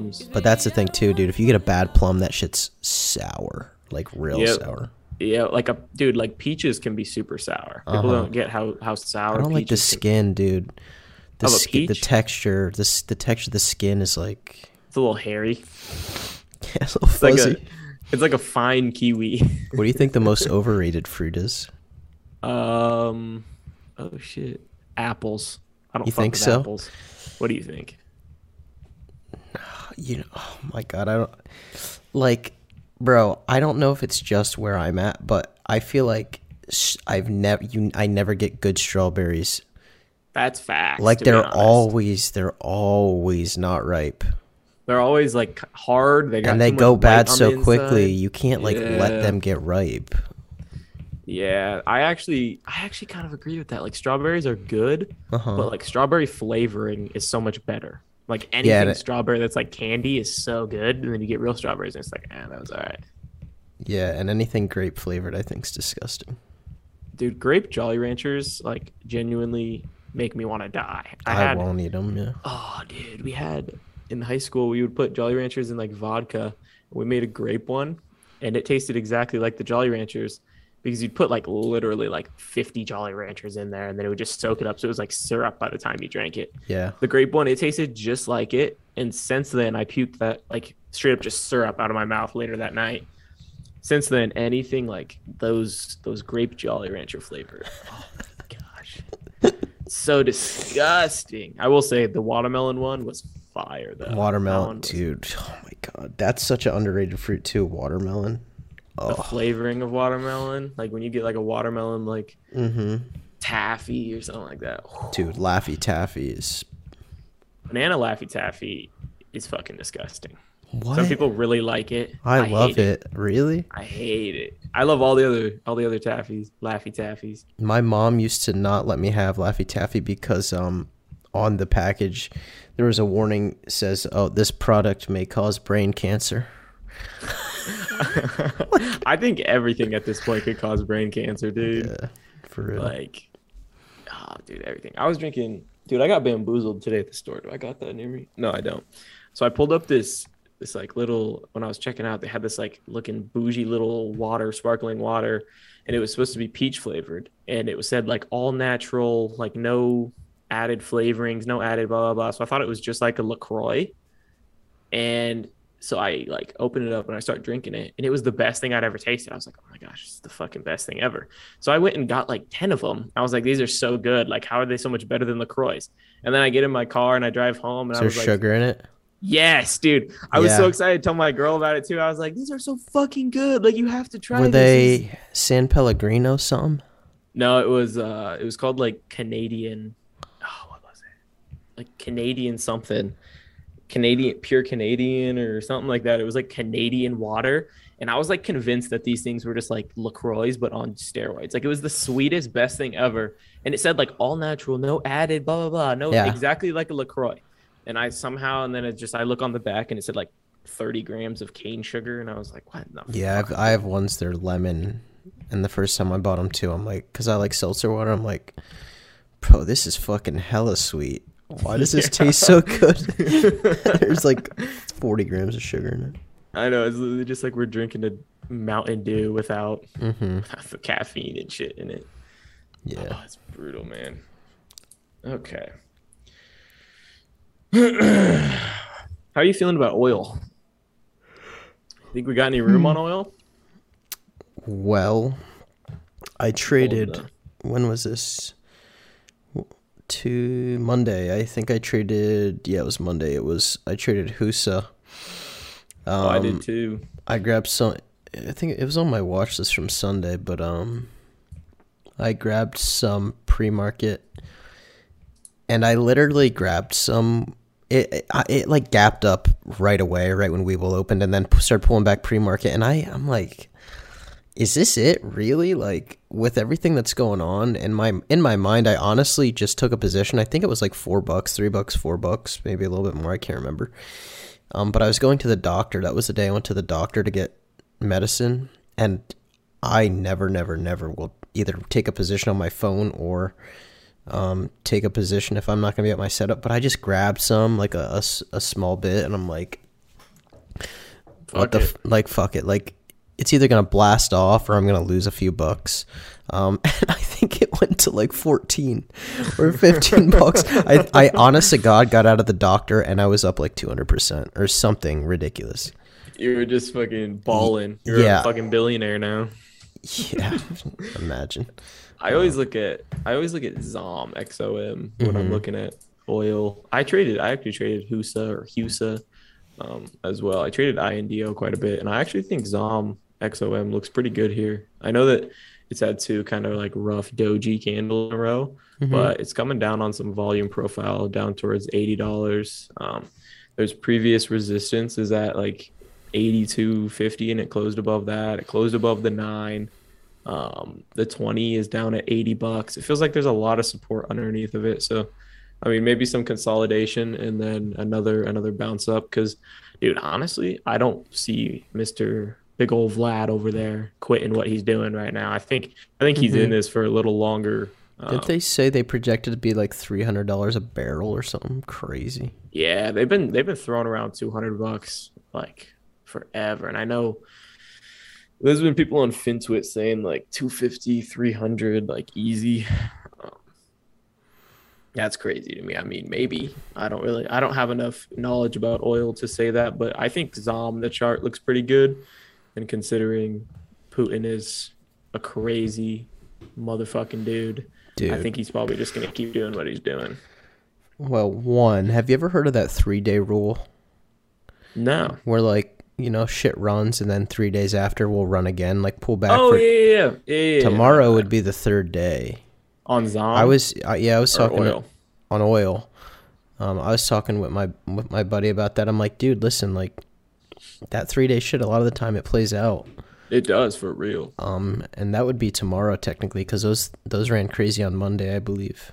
plums. But that's the thing too, dude. If you get a bad plum, that shit's sour, like real Yep. sour. Yeah, like a dude, like peaches can be super sour. People Uh-huh. don't get how how sour. I don't like the peaches can- skin, dude. The Of a skin, the texture, the the texture of the skin is like It's a little hairy. it's a little It's like fuzzy. a, it's like a fine kiwi. What do you think the most overrated fruit is? um, oh shit, apples. I don't You fuck think with so? apples. What do you think? You know, oh my god, I don't like, bro. I don't know if it's just where I'm at, but I feel like I've never you I never get good strawberries. That's facts. Like they're always they're always not ripe. they're always like hard. They got and they go bad so the quickly you can't like let them get ripe Yeah, I actually, I actually kind of agree with that. Like strawberries are good, Uh-huh. but like strawberry flavoring is so much better. Like Yeah, anything that- strawberry that's like candy is so good, and then you get real strawberries, and it's like, ah, that was all right. yeah and anything grape flavored i think, is disgusting Dude, grape Jolly Ranchers like genuinely make me want to die. I, i, had, won't eat them yeah oh, dude, we had in high school we would put Jolly Ranchers in like vodka. We made a grape one, and it tasted exactly like the Jolly Ranchers because you'd put like literally like 50 Jolly Ranchers in there, and then it would just soak it up, so it was like syrup by the time you drank it. yeah The grape one, it tasted just like it, and since then I puked that like straight up just syrup out of my mouth later that night. Since then, anything like those those grape Jolly Rancher flavor, oh my gosh, so disgusting. I will say the watermelon one was fire though. Watermelon was- dude oh my god that's such an underrated fruit too watermelon The oh flavoring of watermelon, like when you get like a watermelon like mm-hmm taffy or something like that. dude laffy taffy is Banana Laffy Taffy is fucking disgusting. what Some people really like it. i, love hate it. really I hate it. I love all the other all the other taffies, Laffy Taffies. my mom used to not let me have laffy taffy because um on the package there was a warning says oh this product may cause brain cancer I think everything at this point could cause brain cancer, dude. yeah for real Like, oh, dude, everything. I was drinking, dude. I got bamboozled today at the store. Do I got that near me? No, I don't. So I pulled up this this like little when I was checking out. They had this like looking bougie little water, sparkling water, and it was supposed to be peach flavored, and it was said like all natural, like no added flavorings, no added blah blah blah. So I thought it was just like a LaCroix, and so I like opened it up and I start drinking it, and it was the best thing I'd ever tasted. I was like, oh my gosh, it's the fucking best thing ever. So I went and got like 10 of them. I was like, these are so good. Like, how are they so much better than LaCroix? And then I get in my car and I drive home and is I there was like, sugar in it yes, dude. I was so excited to tell my girl about it too. I was like, these are so fucking good. Like, you have to try Were. This they San Pellegrino something? No, it was, uh, it was called like Canadian. Oh, what was it? Like Canadian something. Canadian, pure Canadian or something like that. It was like Canadian water. And I was like convinced that these things were just like LaCroix, but on steroids. Like it was the sweetest, best thing ever. And it said like all natural, no added, blah, blah, blah. No, Yeah. exactly like a LaCroix. And I somehow, and then it just, I look on the back and it said like 30 grams of cane sugar. And I was like, what the Yeah, I've. I have ones that are lemon, and the first time I bought them too, I'm like, because I like seltzer water, I'm like, bro, this is fucking hella sweet. Why does this taste so good? There's like 40 grams of sugar in it. I know. It's literally just like we're drinking a Mountain Dew without, Mm-hmm. without the caffeine and shit in it. Yeah. Oh, it's brutal, man. Okay. How are you feeling about oil? Think we got any room on oil? Well, I traded. When was this? To Monday. I think I traded. Yeah, it was Monday. It was. I traded Husa. Um, Oh, I did too. I grabbed some. I think it was on my watch list from Sunday, but um, I grabbed some pre-market, and I literally grabbed some. It it, it like gapped up right away, right when Webull opened, and then started pulling back pre-market, and I I'm like, is this it really? Like with everything that's going on in my in my mind, I honestly just took a position. I think it was like four bucks, three bucks, four bucks, maybe a little bit more. I can't remember. Um, but I was going to the doctor. That was the day I went to the doctor to get medicine, and I never, never, never will either take a position on my phone or um, take a position if I'm not going to be at my setup. But I just grabbed some, like a a small bit, and I'm like, what Fuck the it. f- like fuck it like it's either gonna blast off or i'm gonna lose a few bucks um and i think it went to like 14 or 15 bucks i i honest to god got out of the doctor and i was up like 200% or something ridiculous You were just fucking balling. You're Yeah. a fucking billionaire now. yeah imagine I always look at I always look at ZOM XOM when I'm Mhm. looking at oil. I traded I actually traded HUSA or HUSA um, as well. I traded INDO quite a bit, and I actually think ZOM XOM looks pretty good here. I know that it's had two kind of like rough doji candle in a row, Mhm. but it's coming down on some volume profile down towards eighty dollars. Um, there's previous resistance is at like eighty two fifty, and it closed above that. It closed above the nine. Um, the 20 is down at 80 bucks. It feels like there's a lot of support underneath of it. So, I mean, maybe some consolidation and then another another bounce up. Because, dude, honestly, I don't see Mister Big Old Vlad over there quitting what he's doing right now. I think I think he's in Mhm. this for a little longer. Um, didn't they say they projected to be like $300 a barrel or something crazy Yeah, they've been they've been throwing around 200 bucks like forever. And I know there's been people on FinTwit saying like 250, 300 like easy. Um, that's crazy to me. I mean, maybe. I don't really I don't have enough knowledge about oil to say that, but I think ZOM the chart looks pretty good and considering Putin is a crazy motherfucking dude. dude I think he's probably just going to keep doing what he's doing. well one have you ever heard of that three day rule No. where like you know shit runs and then three days after we'll run again like pull back Oh for yeah, yeah, yeah, yeah, yeah. tomorrow would be the third day on Zom. i was uh, yeah i was talking oil. on oil um i was talking with my with my buddy about that i'm like dude listen like that three day shit a lot of the time it plays out It does for real. um and that would be tomorrow technically because those those ran crazy on monday i believe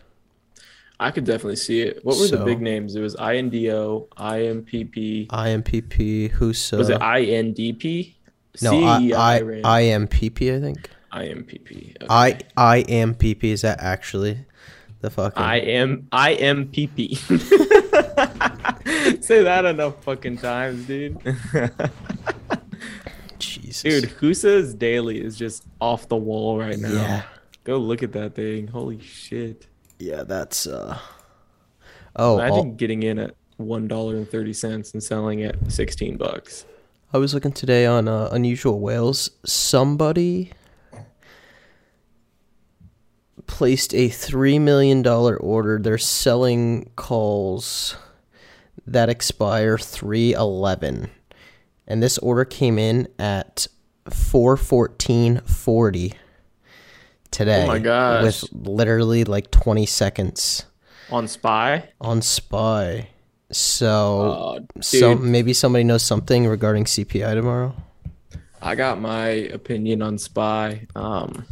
I could definitely see it. What were the big names? It was INDO, IMPP. impp husa Was it INDP? no i i impp i think IMPP. Okay. i impp is that actually the fucking I am IMPP. Say that enough fucking times, dude. jesus dude, Husa's daily is just off the wall right now. yeah Go look at that thing. Holy shit. yeah that's uh oh Imagine all- getting in at one dollar and thirty cents and selling at sixteen bucks. I was looking today on uh, Unusual Whales. Somebody placed a $3 million order. They're selling calls that expire 311. And this order came in at 414.40 today. Oh my gosh. With literally like 20 seconds On Spy? on SPY. So, Oh, so maybe somebody knows something regarding CPI tomorrow. I got my opinion on Spy. Um,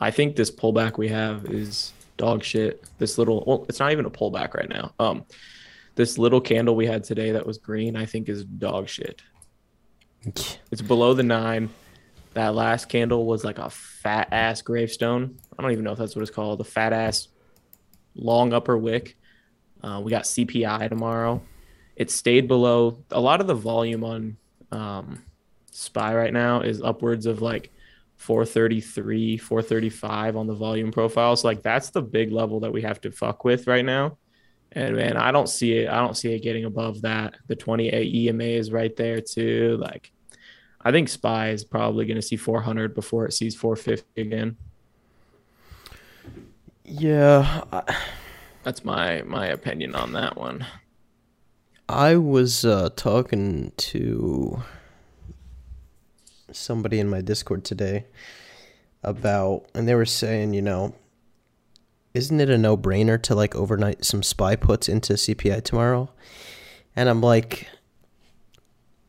I think this pullback we have is dog shit. This little, well, it's not even a pullback right now. Um, this little candle we had today that was green, I think is dog shit. It's below the nine. That last candle was like a fat ass gravestone. I don't even know if that's what it's called. A fat ass long upper wick. Uh, we got CPI tomorrow. It stayed below. A lot of the volume on um, SPY right now is upwards of like 433, 435 on the volume profile. So like that's the big level that we have to fuck with right now. And man, I don't see it. I don't see it getting above that. The 28 EMA is right there too. Like, I think Spy is probably going to see 400 before it sees 450 again. Yeah, I, That's my my opinion on that one. I was uh, talking to somebody in my Discord today about, and they were saying, you know, isn't it a no brainer to like overnight some spy puts into CPI tomorrow? And I'm like,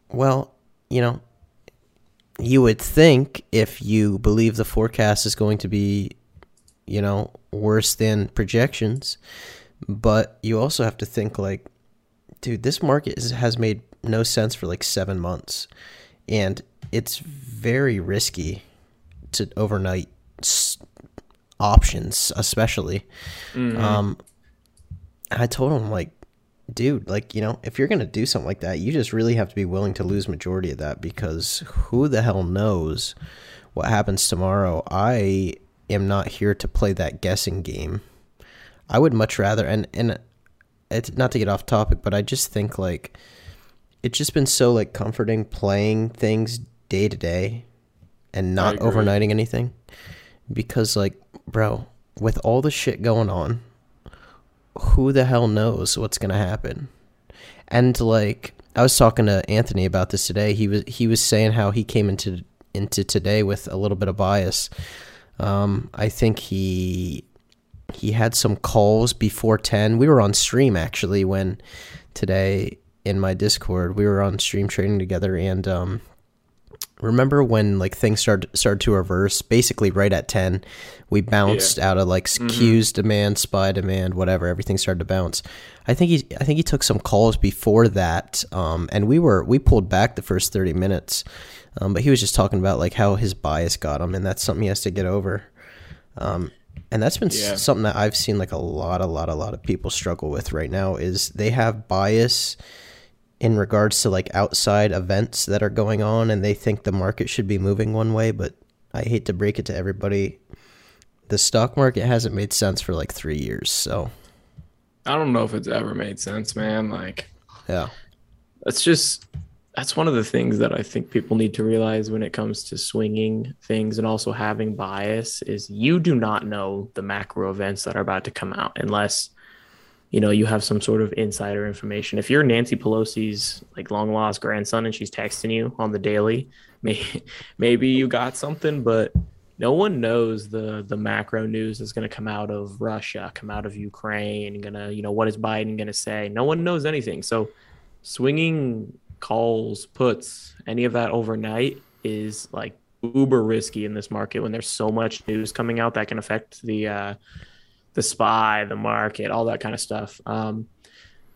well, you know, you would think if you believe the forecast is going to be, you know, worse than projections, but you also have to think like, dude, this market is, has made no sense for like seven months, and it's very risky to overnight options, especially. Um, I told him like, dude, like you know, if you're gonna do something like that, you just really have to be willing to lose majority of that because who the hell knows what happens tomorrow? I am not here to play that guessing game. I would much rather and and it's not to get off topic, but I just think like it's just been so like comforting playing things day to day and not overnighting anything because like bro with all the shit going on who the hell knows what's gonna happen? And like i was talking to anthony about this today. He was he was saying how he came into into today with a little bit of bias. Um i think he he had some calls before 10 we were on stream actually when today in my discord we were on stream trading together and um remember when like things started started to reverse? Basically right at 10 we bounced out of like Q's demand spy demand whatever. Everything started to bounce. I think he i think he took some calls before that um and we were we pulled back the first 30 minutes. Um but he was just talking about like how his bias got him and that's something he has to get over. Um and that's been Yeah. something that i've seen like a lot a lot a lot of people struggle with right now is they have bias in regards to like outside events that are going on and they think the market should be moving one way but i hate to break it to everybody the stock market hasn't made sense for like three years so I don't know if it's ever made sense, man. Like yeah that's just that's one of the things that I think people need to realize when it comes to swinging things and also having bias is you do not know the macro events that are about to come out unless you know you have some sort of insider information. If you're Nancy Pelosi's like long lost grandson and she's texting you on the daily, may, maybe you got something, but no one knows the the macro news that's going to come out of Russia, come out of Ukraine, gonna you know what is Biden going to say? No one knows anything. So swinging calls, puts, any of that overnight is like uber risky in this market when there's so much news coming out that can affect the uh, the spy, the market, all that kind of stuff. Um,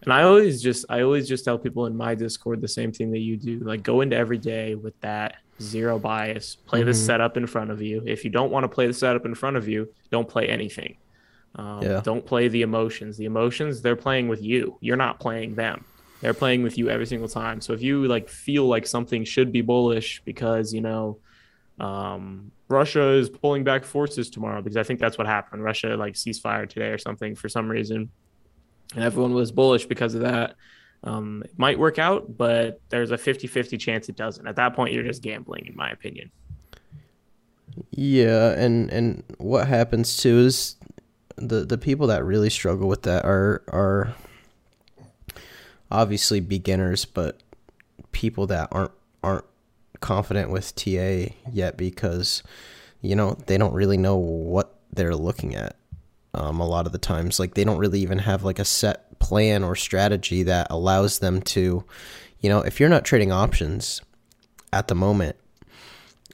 and I always just I always just tell people in my Discord the same thing that you do. Like go into every day with that zero bias. Play the Mhm. setup in front of you. If you don't want to play the setup in front of you, don't play anything. Um, Yeah. Don't play the emotions. The emotions they're playing with you. You're not playing them. They're playing with you every single time. So if you like feel like something should be bullish because you know um, Russia is pulling back forces tomorrow because I think that's what happened. Russia like ceasefire today or something for some reason, and everyone was bullish because of that. Um, it might work out, but there's a 50-50 chance it doesn't. At that point, you're just gambling, in my opinion. Yeah, and and what happens too is the the people that really struggle with that are are obviously beginners, but people that aren't aren't confident with TA yet because you know they don't really know what they're looking at. Um, a lot of the times, like they don't really even have like a set plan or strategy that allows them to, you know, if you're not trading options at the moment,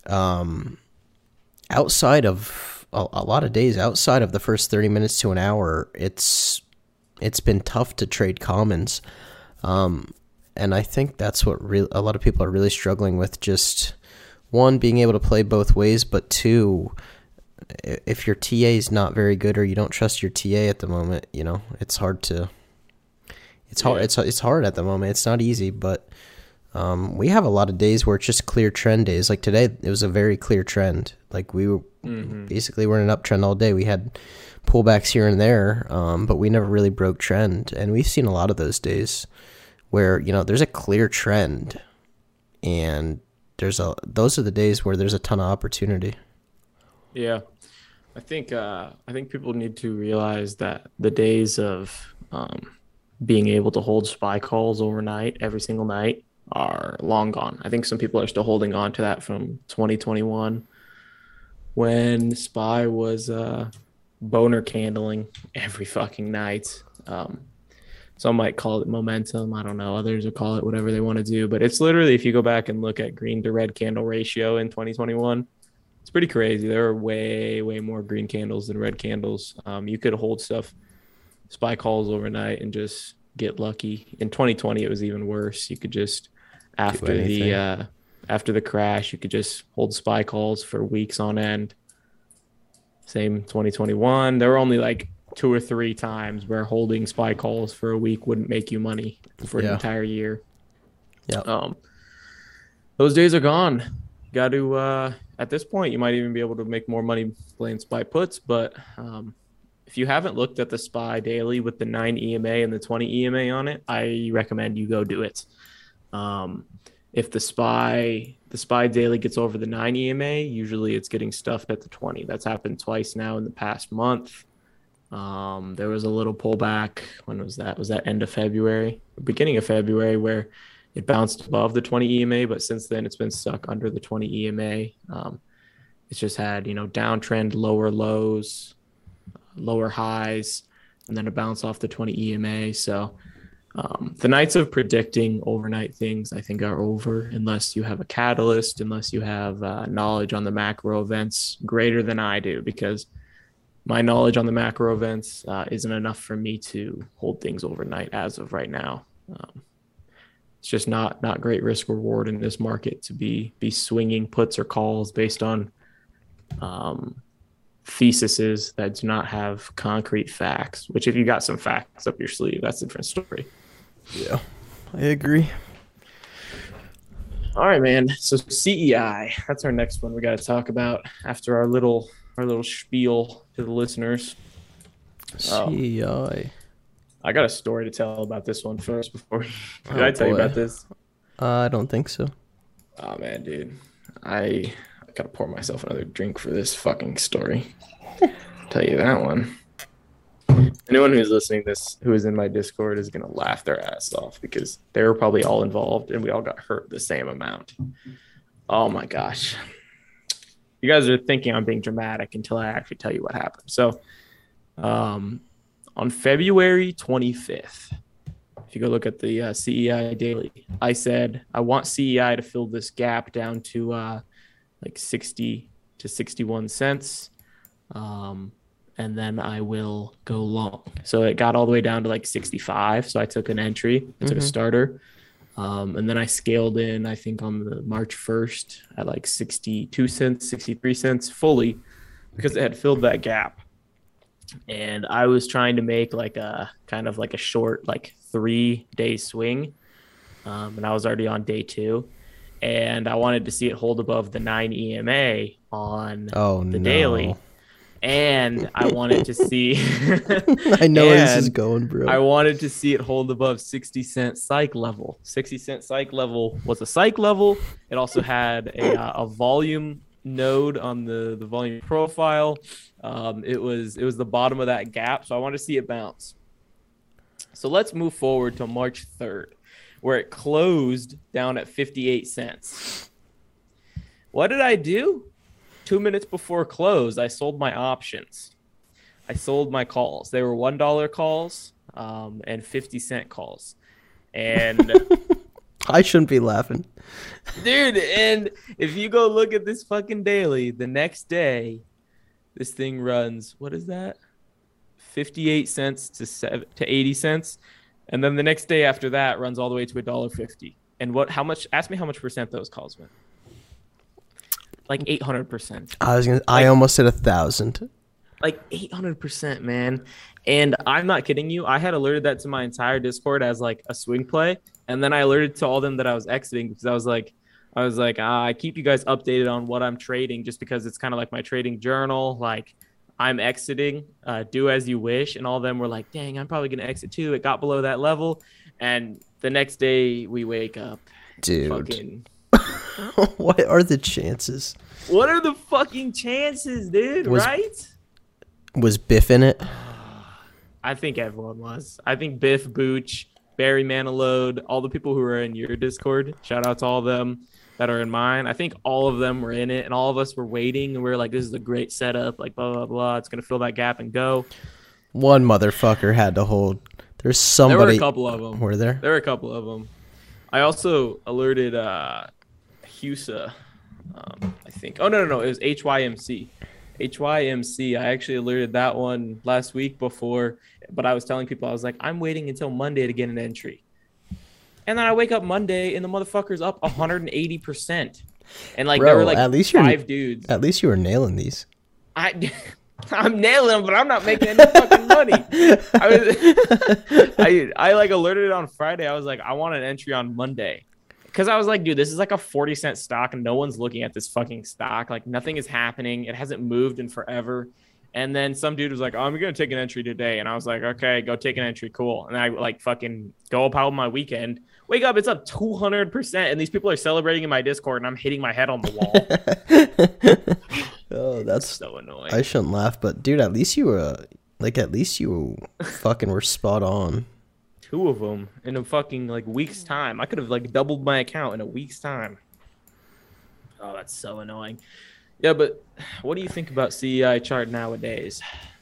um, outside of a, a lot of days outside of the first 30 minutes to an hour it's it's been tough to trade commons um, and i think that's what re- a lot of people are really struggling with just one being able to play both ways but two if your ta is not very good or you don't trust your ta at the moment you know it's hard to it's hard Yeah. it's it's hard at the moment it's not easy but um, we have a lot of days where it's just clear trend days. Like today, it was a very clear trend. Like we were basically we're in an uptrend all day. We had pullbacks here and there, um, but we never really broke trend. And we've seen a lot of those days where you know there's a clear trend, and there's a those are the days where there's a ton of opportunity. Yeah, I think uh, I think people need to realize that the days of um, being able to hold spy calls overnight every single night are long gone. I think some people are still holding on to that from 2021 when spy was uh, boner candling every fucking night. Um, Some might call it momentum. I don't know. Others will call it whatever they want to do. But it's literally, if you go back and look at green to red candle ratio in 2021, it's pretty crazy. There are way, way more green candles than red candles. Um, you could hold stuff, spy calls overnight and just get lucky. In 2020, it was even worse. You could just, after the, uh, after the crash, you could just hold spy calls for weeks on end. Same 2021. There were only like two or three times where holding spy calls for a week wouldn't make you money for an Yeah. entire year. Yeah. Um, those days are gone. Got to uh, at this point, you might even be able to make more money playing spy puts. But um, if you haven't looked at the spy daily with the nine EMA and the 20 EMA on it, I recommend you go do it. Um, if the spy the spy daily gets over the 9 EMA, usually it's getting stuffed at the 20. That's happened twice now in the past month. Um, there was a little pullback. When was that? Was that end of February, beginning of February, where it bounced above the 20 EMA, but since then it's been stuck under the 20 EMA. Um, it's just had you know downtrend, lower lows, lower highs, and then a bounce off the 20 EMA. So um, the nights of predicting overnight things, I think, are over unless you have a catalyst, unless you have uh, knowledge on the macro events greater than I do, because my knowledge on the macro events uh, isn't enough for me to hold things overnight as of right now. Um, it's just not not great risk reward in this market to be be swinging puts or calls based on um, theses that do not have concrete facts. Which, if you got some facts up your sleeve, that's a different story. Yeah, I agree. All right, man. So CEI, that's our next one we got to talk about after our little our little spiel to the listeners. Oh. CI. I got a story to tell about this one first before. Did Oh, I tell you about this? Uh, I don't think so. Oh man, dude, I, I gotta pour myself another drink for this fucking story. tell you that one. Anyone who's listening to this, who is in my Discord, is gonna laugh their ass off because they were probably all involved and we all got hurt the same amount. Oh my gosh, you guys are thinking I'm being dramatic until I actually tell you what happened. So, um, on February 25th, if you go look at the uh, CEI daily, I said I want CEI to fill this gap down to uh, like 60 to 61 cents. Um, and then I will go long. So it got all the way down to like 65. So I took an entry, I took a Mhm. starter. Um, and then I scaled in, I think on the March 1st at like 62 cents, 63 cents fully because it had filled that gap. And I was trying to make like a kind of like a short like three day swing, um, and I was already on day two, and I wanted to see it hold above the nine EMA on Oh the no. daily, and I wanted to see. I know where this is going, bro. I wanted to see it hold above 60 cent psych level. 60 cent psych level was a psych level. It also had a, uh, a volume node on the, the volume profile. Um, it was it was the bottom of that gap, so I wanted to see it bounce. So let's move forward to March 3rd, where it closed down at 58 cents. What did I do? Two minutes before close, I sold my options. I sold my calls. They were one dollar calls um, and fifty cent calls, and I shouldn't be laughing. dude, and if you go look at this fucking daily, the next day, this thing runs. What is that? Fifty-eight cents to seven to eighty cents, and then the next day after that runs all the way to a dollar fifty. And what? How much? Ask me how much percent those calls went. Like eight hundred percent. I was gonna. I Like- almost said a thousand. like 800% man. And i'm not kidding you. I had alerted that to my entire discord as like a swing play. And then i alerted to all them that i was exiting because i was like i was like ah, i keep you guys updated on what i'm trading just because it's kind of like my trading journal. Like i'm exiting uh, do as you wish. And all of them were like dang i'm probably gonna exit too. It got below that level. And the next day we wake up Dude, fucking what are the chances? what are the fucking chances dude Was- right Was Biff in it? I think everyone was. I think Biff, Booch, Barry Manilow, all the people who are in your Discord. Shout out to all of them that are in mine. I think all of them were in it, and all of us were waiting, and we are like, "This is a great setup." Like blah blah blah. It's gonna fill that gap and go. One motherfucker had to hold There's somebody. There were a couple of them. Were there? There were a couple of them. I also alerted uh, Husa. Um, I think. Oh no, no, no! It was HYMC. HYMC. I actually alerted that one last week before, but I was telling people I was like, I'm waiting until Monday to get an entry, and then I wake up Monday and the motherfucker's up 180 percent, and like there Bro, were like at least you're- five dudes. At least you were nailing these. I. I'm nailing them, but I'm not making any fucking money. I was, I, I like alerted it on Friday. I was like, I want an entry on Monday. Cause I was like, dude, this is like a 40 cent stock and no one's looking at this fucking stock. Like nothing is happening. It hasn't moved in forever. And then some dude was like, oh, I'm gonna take an entry today. And I was like, okay, go take an entry. Cool. And I like fucking go about my weekend. Wake up, it's up 200%. And these people are celebrating in my Discord and I'm hitting my head on the wall. Oh, that's. so annoying. I shouldn't laugh, but dude, at least you were like, at least you fucking were spot on. Two of them in a fucking like week's time. I could have like doubled my account in a week's time. Oh, that's so annoying. Yeah, but what do you think about CEI chart nowadays?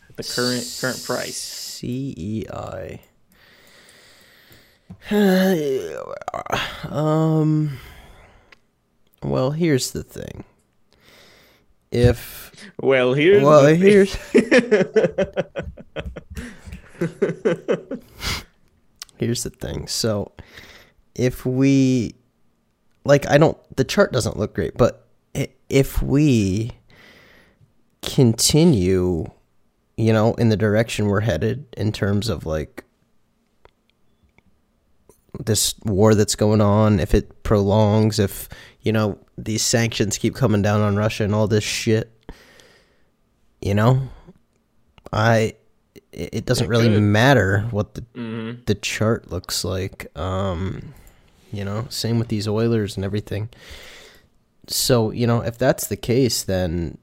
At the current current price. CEI. um. Well, here's the thing. If Well, here's well, the here's here's the thing. So, if we like, I don't. The chart doesn't look great, but if we continue, you know, in the direction we're headed in terms of like this war that's going on, if it prolongs, if you know these sanctions keep coming down on Russia and all this shit, you know, I it it doesn't It really could. matter what the Mhm. the chart looks like. Um, you know, same with these Oilers and everything. So, you know, if that's the case, then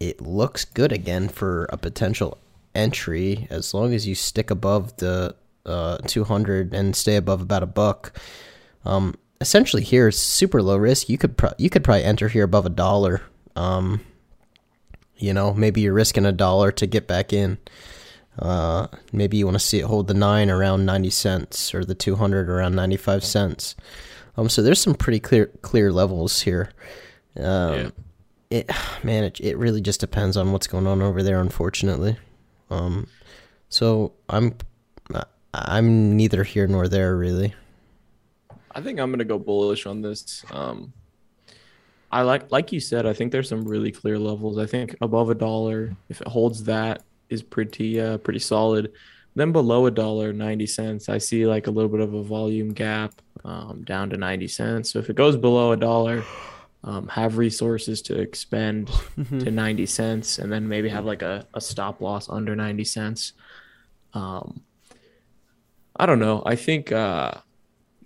it looks good again for a potential entry as long as you stick above the uh, 200 and stay above about a buck. Um, essentially, here is super low risk. You could pro- you could probably enter here above a dollar. Um, you know, maybe you're risking a dollar to get back in. Uh, maybe you want to see it hold the nine around 90 cents or the 200 around 95 cents. Um, so there's some pretty clear clear levels here. Um, Yeah. it man, it, it really just depends on what's going on over there, unfortunately. Um, so I'm I'm neither here nor there really. I think I'm gonna go bullish on this. Um, I like, like you said, I think there's some really clear levels. I think above a dollar, if it holds that, is pretty, uh, pretty solid. Then below a dollar, ninety cents, I see like a little bit of a volume gap, um, down to ninety cents. So if it goes below a dollar, um, have resources to expend to ninety cents, and then maybe have like a, a stop loss under ninety cents. Um, I don't know. I think uh,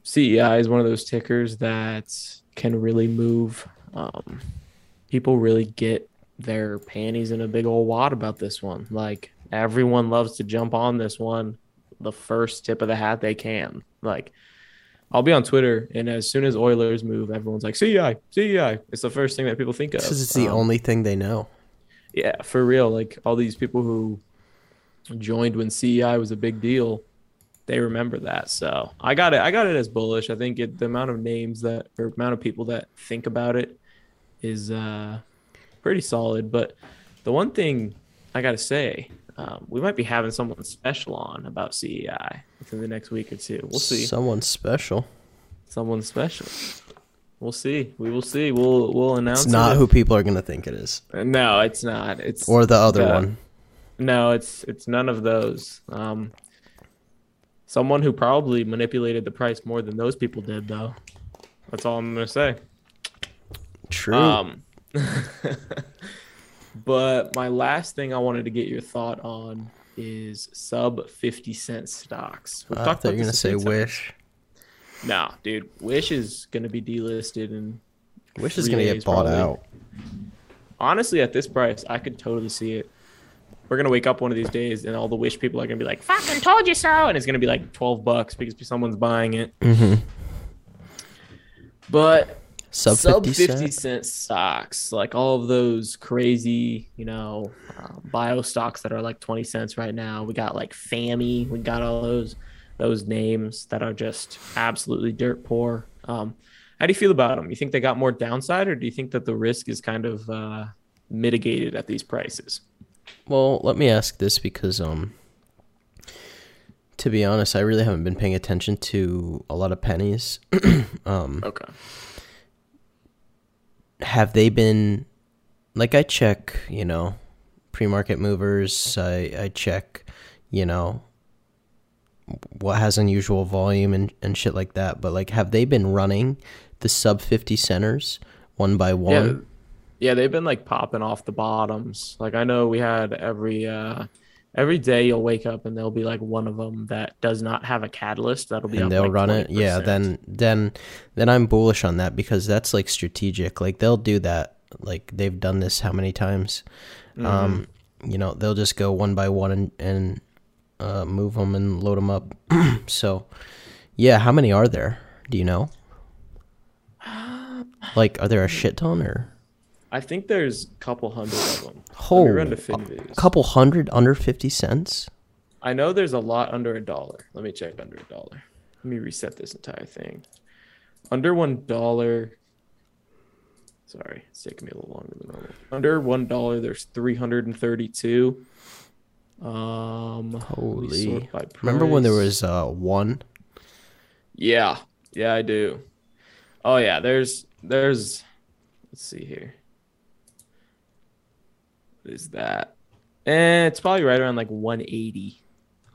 CEI is one of those tickers that can really move. Um, people really get their panties in a big old wad about this one. Like everyone loves to jump on this one the first tip of the hat they can. Like I'll be on Twitter, and as soon as Oilers move, everyone's like CEI, CEI. It's the first thing that people think of. Because it's the Um, only thing they know. yeah, for real. Like all these people who joined when CEI was a big deal, they remember that. So I got it. I got it as bullish. I think it, the amount of names that or amount of people that think about it is uh, pretty solid. But the one thing I got to say, um, we might be having someone special on about CEI within the next week or two. We'll see. Someone special. someone special. We'll see. We will see. We'll we'll announce. It's not it. who people are gonna think it is, No, it's not. It's or the other Yeah. one. No, it's it's none of those. Um, someone who probably manipulated the price more than those people did, though. That's all I'm gonna say. True. Um, but my last thing I wanted to get your thought on is sub fifty cent stocks. We've I talked thought you were gonna say few times. Wish. No, dude, Wish is gonna be delisted and Wish is gonna get bought probably. out. honestly at this price i could totally see it we're gonna wake up one of these days and all the wish people are gonna be like fucking told you so and it's gonna be like 12 bucks because someone's buying it hmm but Sub sub 50 50 cent? cent stocks like all of those crazy you know uh, bio stocks that are like 20 cents right now. We got like fami we got all those those names that are just absolutely dirt poor. Um how do you feel about them you think they got more downside or do you think that the risk is kind of uh mitigated at these prices? Well, let me ask this because um to be honest, I really haven't been paying attention to a lot of pennies. um okay have they been like I check, you know, pre-market movers, I I check, you know, what has unusual volume and and shit like that, but like have they been running the sub 50 centers one by yeah. One? yeah they've been like popping off the bottoms. Like i know we had every uh every day you'll wake up and there'll be like one of them that does not have a catalyst that'll be and they'll like run it. Yeah, then then then I'm bullish on that because that's like strategic. Like they'll do that. Like they've done this how many times? Mm-hmm. Um, you know, they'll just go one by one and and uh, move them and load them up. so, yeah, how many are there? Do you know? Like, are there a shit ton or i think there's a couple hundred of them oh, Let me run to a couple hundred under fifty cents? i know there's a lot under a dollar let me check under a dollar let me reset this entire thing under one dollar sorry it's taking me a little longer than normal under one dollar there's 332 um Holy! Remember when there was uh one? Yeah, yeah, I do. Oh yeah, there's there's let's see here. What is that? Eh, it's probably right around like 180.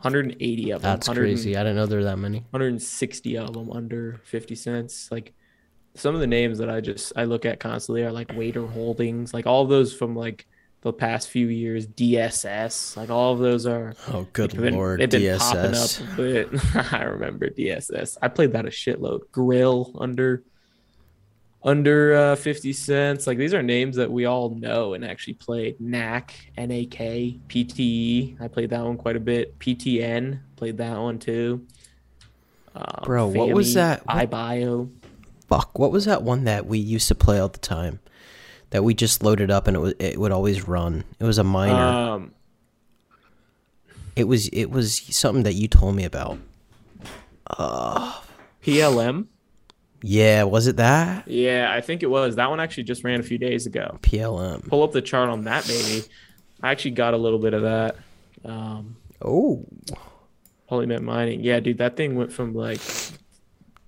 180 of them. That's 100 crazy. I didn't know there were that many. 160 of them under 50 cents. Like some of the names that I just I look at constantly are like Waitr Holdings, like all of those from like the past few years, DSS, like all of those are Oh, good They've been, lord! they've been popping DSS. up a bit. I remember DSS. I played that a shitload. Grill under under uh, 50 cents. Like these are names that we all know and actually played. NAC, NAK, PTE. E. I played that one quite a bit. PTN played that one too. Um, Bro, what was that? What- iBio. Fuck, what was that one that we used to play all the time? That we just loaded up and it was it would always run. It was a minor. Um, it was it was something that you told me about. PLM. Yeah, was it that? Yeah, I think it was. That one actually just ran a few days ago. PLM. Pull up the chart on that, baby. I actually got a little bit of that. Um, Oh, Polymet mining. Yeah, dude, that thing went from like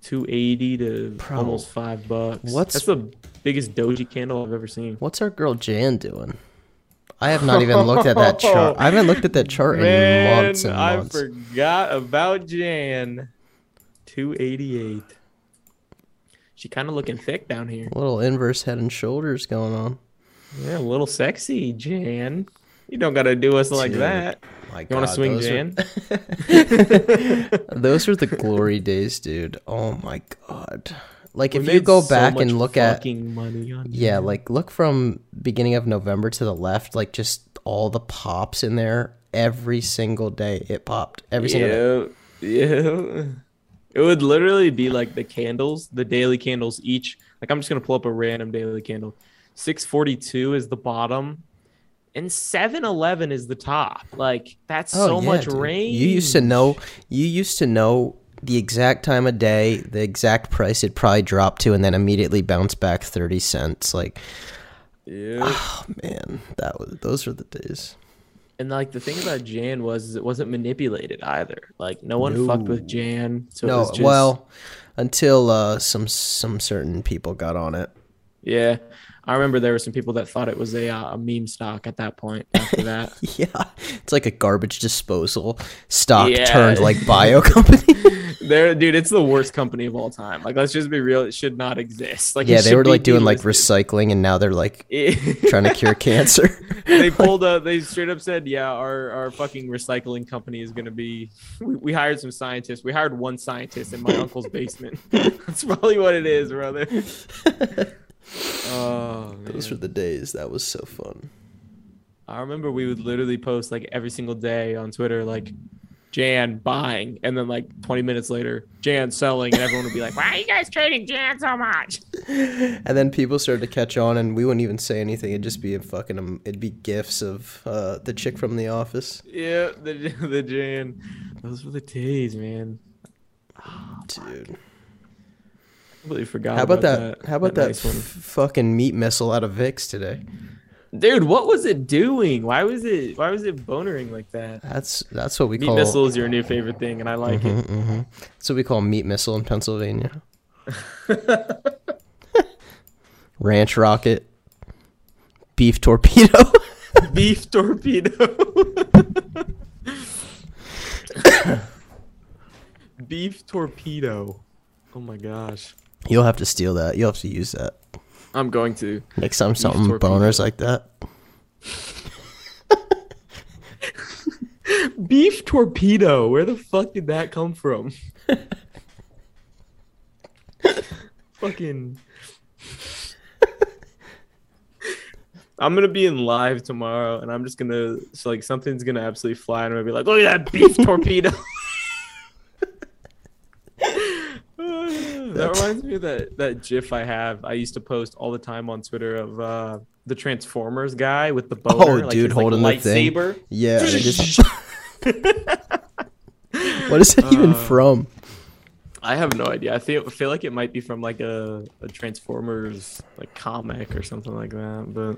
280 to Bro, almost five bucks. what's- That's the biggest doji candle I've ever seen. what's our girl Jan doing? I have not even looked at that chart. I haven't looked at that chart in months and months. I forgot about Jan. 288. She kind of looking thick down here. A little inverse head and shoulders going on. Yeah, a little sexy, Jan. You don't gotta do us like Dude, that. My You want to swing those Jan? Those were the glory days, dude. Oh my god. Like We if you go so back and look at money on Yeah, like look from beginning of November to the left, like just all the pops in there every single day. It popped every single day. yeah, yeah. It would literally be like the candles, the daily candles each. Like I'm just gonna pull up a random daily candle. 642 is the bottom, and 711 is the top. Like that's oh, so Oh, yeah, much dude. range. You used to know. You used to know the exact time of day, the exact price it probably dropped to, and then immediately bounce back thirty cents. Like, Yeah. oh man, that was those were the days. And like the thing about Jan was is it wasn't manipulated either. Like no one fucked with Jan. So it no, was just, well, until uh, some some certain people got on it. yeah. I remember there were some people that thought it was a, uh, a meme stock at that point. After that, Yeah, it's like a garbage disposal stock Yeah. turned like bio company. There, dude, it's the worst company of all time. Like, let's just be real; it should not exist. Like, yeah, they were like doing like recycling, and now they're like trying to cure cancer. they pulled a. They straight up said, "Yeah, our our fucking recycling company is gonna be." We, we hired some scientists. We hired one scientist in my uncle's basement. That's probably what it is, brother. Oh, Those man. were the days. That was so fun. I remember we would literally post like every single day on Twitter, like Jan buying, and then like 20 minutes later, Jan selling, and everyone would be like, "Why are you guys trading Jan so much?" And then people started to catch on, and we wouldn't even say anything. It'd just be a fucking. Um, it'd be gifs of uh, the chick from The Office, Yeah, the the Jan. Those were the days, man. dude. I completely forgot. How about that? that how about that, nice f- fucking meat missile out of Vicks today? dude? What was it doing? Why was it? Why was it bonering like that? That's that's what we Meat call. missile is your new favorite thing, and I like it. hmm That's what we call meat missile in Pennsylvania. Ranch rocket, beef torpedo. Beef torpedo. Beef torpedo. Oh my gosh. You'll have to steal that. You'll have to use that I'm going to. next time something torpedo. boners like that. Beef torpedo. Where the fuck did that come from? Fucking. I'm gonna be in live tomorrow, and I'm just gonna so like something's gonna absolutely fly, and I'm gonna be like, "Look at that beef torpedo." that reminds me of that that GIF I have. I used to post all the time on Twitter of uh, the Transformers guy with the boner, Oh, like dude, his, like, holding the thing. lightsaber. Yeah. they just- what is that even Uh, from? I have no idea. I feel feel like it might be from like a, a Transformers like comic or something like that. But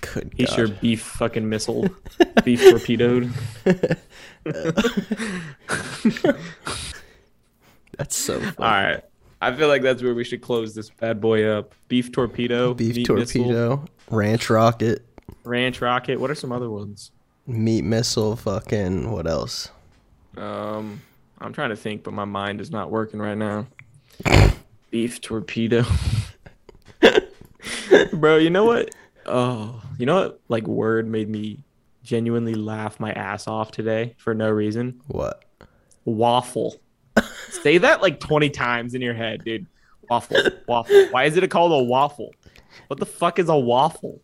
Good he's God. your beef fucking missile, beef torpedoed. That's so funny. All right, I feel like that's where we should close this bad boy up. Beef torpedo, Beef meat missile, torpedo, ranch rocket, ranch rocket. What are some other ones? meat missile, fucking what else? Um, I'm trying to think, but my mind is not working right now. Beef torpedo. Bro, you know what? Oh, you know what? Like, word made me genuinely laugh my ass off today for no reason. What? Waffle. Say that like 20 times in your head, dude. Waffle, waffle. Why is it called a waffle? What the fuck is a waffle?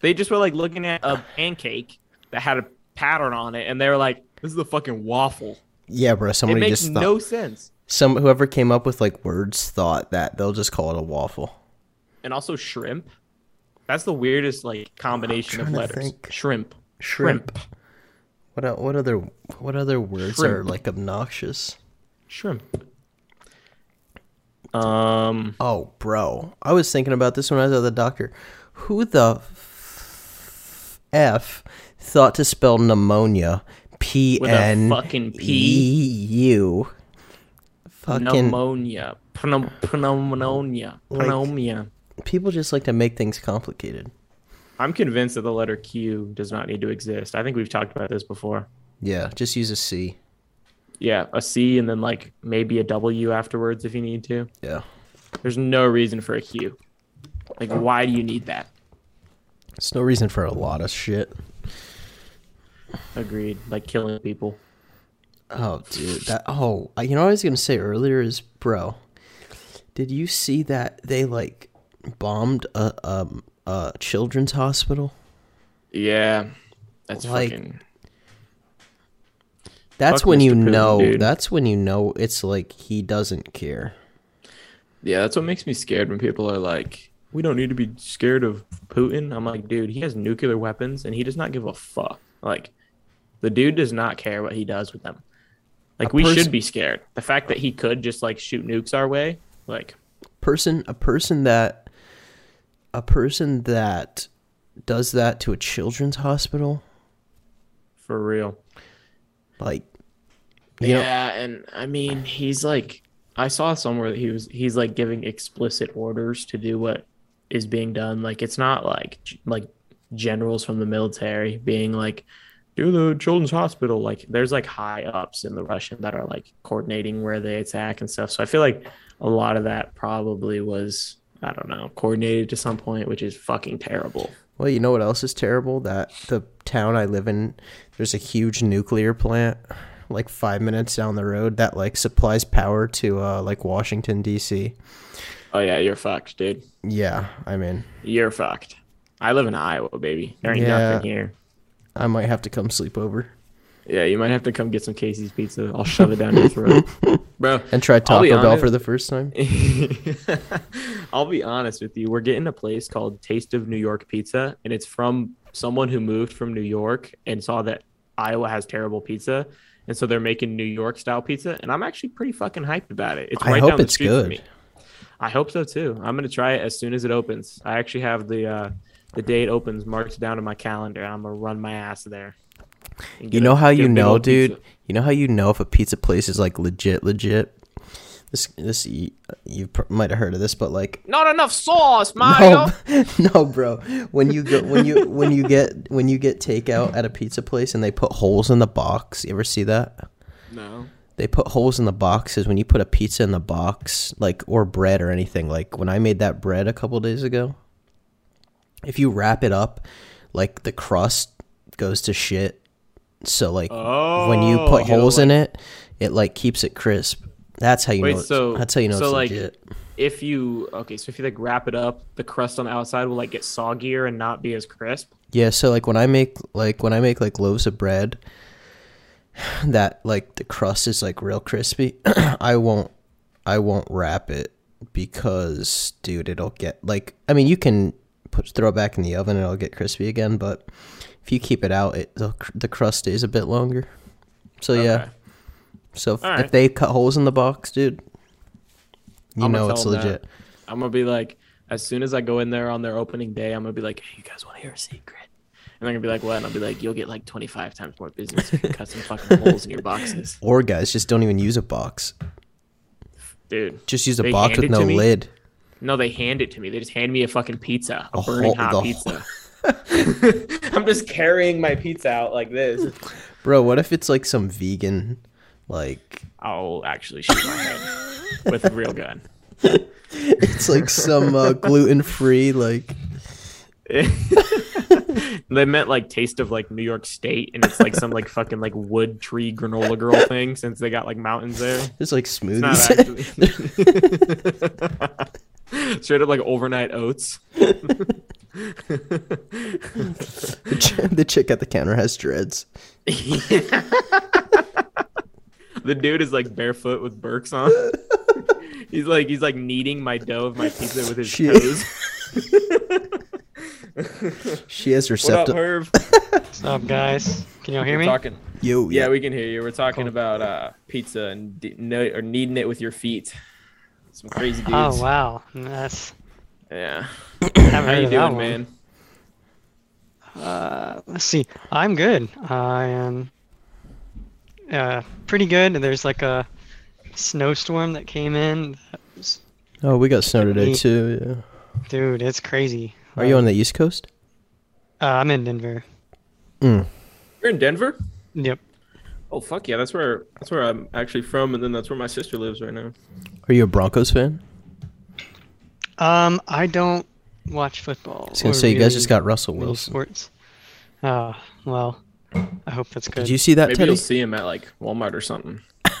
They just were like looking at a pancake that had a pattern on it, and they were like, "This is a fucking waffle." Yeah, bro. It Somebody makes just thought, no sense. some whoever came up with like words thought that they'll just call it a waffle. and also shrimp. That's the weirdest like combination of letters. think. Shrimp. Shrimp. What what other what other words are like obnoxious? Shrimp. Um. Oh, bro. I was thinking about this when I was at the doctor. Who the f, f thought to spell pneumonia P With a N fucking P U. Fucking Pneumonia. Pneum- Pneumonia. Like- Pneumonia. people just like to make things complicated. I'm convinced that the letter Q does not need to exist. I think we've talked about this before. Yeah, just use a C. Yeah, a C and then like maybe a W afterwards if you need to. Yeah. There's no reason for a Q. Like, why do you need that? There's no reason for a lot of shit. Agreed. Like killing people. Oh, dude. That oh, I- you know what I was gonna say earlier is, bro. Did you see that they like bombed a um a children's hospital? Yeah. That's Like, fucking. That's Fuck when you Putin, know. dude. That's when you know it's like he doesn't care. Yeah, that's what makes me scared when people are like, we don't need to be scared of Putin. I'm like, dude, he has nuclear weapons and he does not give a fuck. Like, the dude does not care what he does with them. Like, A we pers- should be scared. The fact that he could just like shoot nukes our way, like, Person, a person that, a person that does that to a children's hospital, for real. Like, you know, yeah, and I mean, he's like, I saw somewhere that he was, he's like giving explicit orders to do what is being done. Like, it's not like, like generals from the military being like, do the children's hospital. Like, there's like high ups in the Russian that are like coordinating where they attack and stuff. So I feel like a lot of that probably was, I don't know, coordinated to some point, which is fucking terrible. Well, you know what else is terrible? That the town I live in, there's a huge nuclear plant, like five minutes down the road, that like supplies power to uh like Washington D.C. Oh, yeah, you're fucked, dude. Yeah, I mean, You're fucked. I live in Iowa, baby. There ain't Yeah. nothing here. I might have to come sleep over. Yeah, you might have to come get some Casey's pizza. I'll shove it down your throat, bro. And try I'll be Taco Bell for the first time. I'll be honest with you. We're getting a place called Taste of New York Pizza, and it's from someone who moved from New York and saw that Iowa has terrible pizza, and so they're making New York style pizza. And I'm actually pretty fucking hyped about it. It's I hope down the it's street good. me. I hope so too. I'm gonna try it as soon as it opens. I actually have the uh, the day it opens marked down in my calendar. I'm gonna run my ass there. You know a- how you know, dude? pizza. You know how you know if a pizza place is like legit, legit? This, this, you, you pr- might have heard of this, but like, Not enough sauce, Mario. no, no, bro. When you go, when you, when you get, when you get takeout at a pizza place and they put holes in the box, you ever see that? No. They put holes in the boxes when you put a pizza in the box, like or bread or anything. Like when I made that bread a couple days ago, if you wrap it up, like the crust goes to shit. So like when you Oh, put you know, holes in it, it like keeps it crisp. That's how you Wait, know. It's, so- that's how you know so, it's like, legit. if you okay, so if you like wrap it up, the crust on the outside will like get soggier and not be as crisp. Yeah, so like when I make like when I make like loaves of bread that like the crust is like real crispy, I won't I won't wrap it because dude, it'll get like I mean, you can put throw it back in the oven and it'll get crispy again, but if you keep it out, it the, the crust stays a bit longer. So yeah. So if, right. if they cut holes in the box, dude, you I'm know it's 'em that. legit. I'm gonna be like, as soon as I go in there on their opening day, I'm gonna be like, hey, you guys want to hear a secret? And they're gonna be like, what? And I'll be like, you'll get like 25 times more business if you cut some fucking holes in your boxes, Or guys, just don't even use a box. dude. Just use a box with no lid. No, they hand it to me. They just hand me a fucking pizza, a A burning whole- hot pizza. I'm just carrying my pizza out like this. Bro, what if it's like some vegan like I'll actually shoot my head with a real gun. It's like some uh, gluten free, like they meant like taste of like New York State, and it's like some like fucking like wood tree granola girl thing since they got like mountains there. it's like It's smoothies. actually straight up like overnight oats. the, ch- the chick at the counter has dreads. The dude is like barefoot with Birks on. he's like he's like kneading my dough of my pizza with his Shit. toes. She has her What up, septum. Herv? What's up, guys? Can y'all hear me? Talking. Yo, Yeah, yeah. we can hear you. We're talking Cool. about uh, pizza and de- no, or kneading it with your feet. Some crazy dudes. Oh wow, that's Yeah. haven't How heard you of that doing, one. man? Uh, let's see. I'm good. I am uh, pretty good. And There's like a snowstorm that came in. That was, Oh, we got snow today Me. too. Yeah. dude, it's crazy. Are you on the East Coast? Uh, I'm in Denver. Mm. You're in Denver? Yep. Oh fuck yeah, that's where that's where I'm actually from, and then that's where my sister lives right now. Are you a Broncos fan? Um, I don't watch football. I was gonna say you guys just got Russell many Wilson. Sports. Oh well, I hope that's good. Did you see that, Maybe Teddy? you'll see him at like Walmart or something.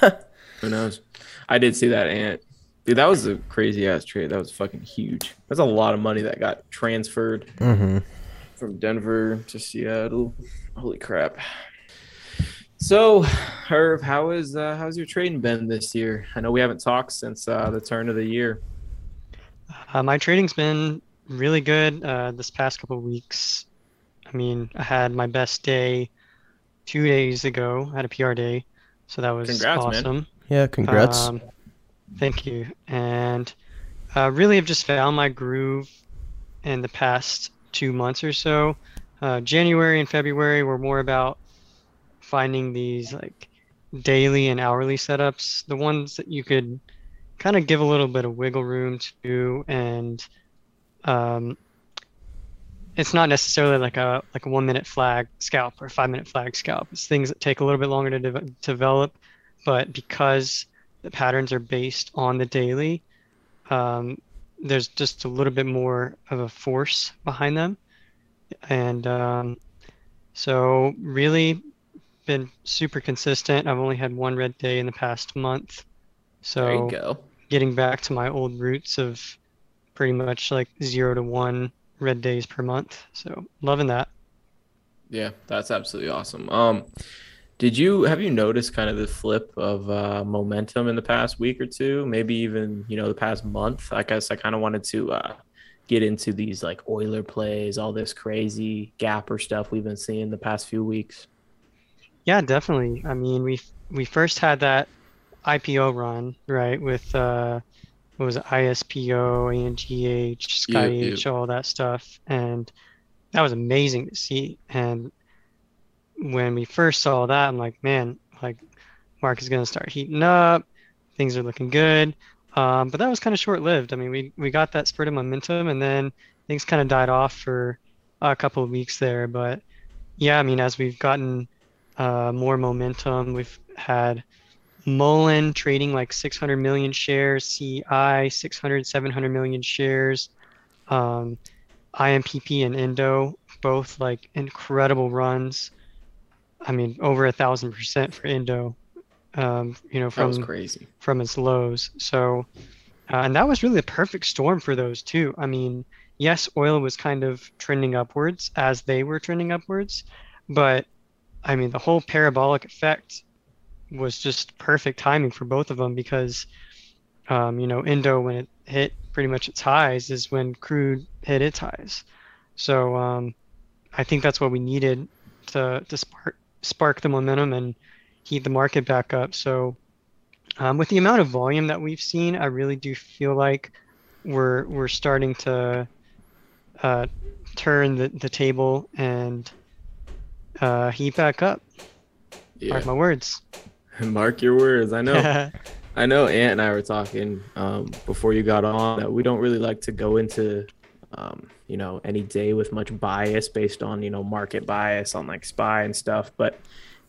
Who knows? I did see that ant. Dude, that was a crazy ass trade. That was fucking huge. That's a lot of money that got transferred Mm-hmm. from Denver to Seattle. Holy crap. So, Herv, how is uh, how's your trading been this year? I know we haven't talked since uh, the turn of the year. Uh, my trading's been really good uh, this past couple of weeks. I mean, I had my best day two days ago. I had a PR day, so that was Congrats, man. awesome. Yeah, congrats. Um, thank you. And uh, really, I've just found my groove in the past two months or so. Uh, January and February were more about finding these like daily and hourly setups, the ones that you could kind of give a little bit of wiggle room to, and um, it's not necessarily like a like a one minute flag scalp or five minute flag scalp. It's things that take a little bit longer to de- develop, but because the patterns are based on the daily, um, there's just a little bit more of a force behind them, and um, so really been super consistent. I've only had one red day in the past month, so getting back to my old roots of pretty much like zero to one red days per month. So loving that. Yeah, that's absolutely awesome. Um, Did you have you noticed kind of the flip of uh, momentum in the past week or two? Maybe even you know the past month. I guess I kind of wanted to uh, get into these like oiler plays, all this crazy gapper stuff we've been seeing the past few weeks. Yeah, definitely. I mean, we we first had that IPO run, right, with uh, what was it, ISPO, ANGH, SkyH, all that stuff, and that was amazing to see. And when we first saw that, I'm like, man, like Mark is gonna start heating up, things are looking good. Um, but that was kind of short lived. I mean, we we got that spurt of momentum, and then things kind of died off for a couple of weeks there. But yeah, I mean, as we've gotten uh, more momentum, we've had Mullen trading like 600 million shares, CI 600, 700 million shares, um, IMPP and Indo both like incredible runs. I mean, over a thousand percent for Indo. Um, you know, from crazy from its lows. So, uh, and that was really a perfect storm for those too. I mean, yes, oil was kind of trending upwards as they were trending upwards, but I mean, the whole parabolic effect was just perfect timing for both of them because, um, you know, Indo when it hit pretty much its highs is when crude hit its highs. So um, I think that's what we needed to to spark spark the momentum and heat the market back up. So um, with the amount of volume that we've seen, I really do feel like we're we're starting to uh, turn the, the table and uh, heat back up. Yeah. Mark my words. Mark your words. I know. I know. Ant and I were talking um, before you got on that we don't really like to go into, um, you know, any day with much bias based on you know market bias on like SPY and stuff. But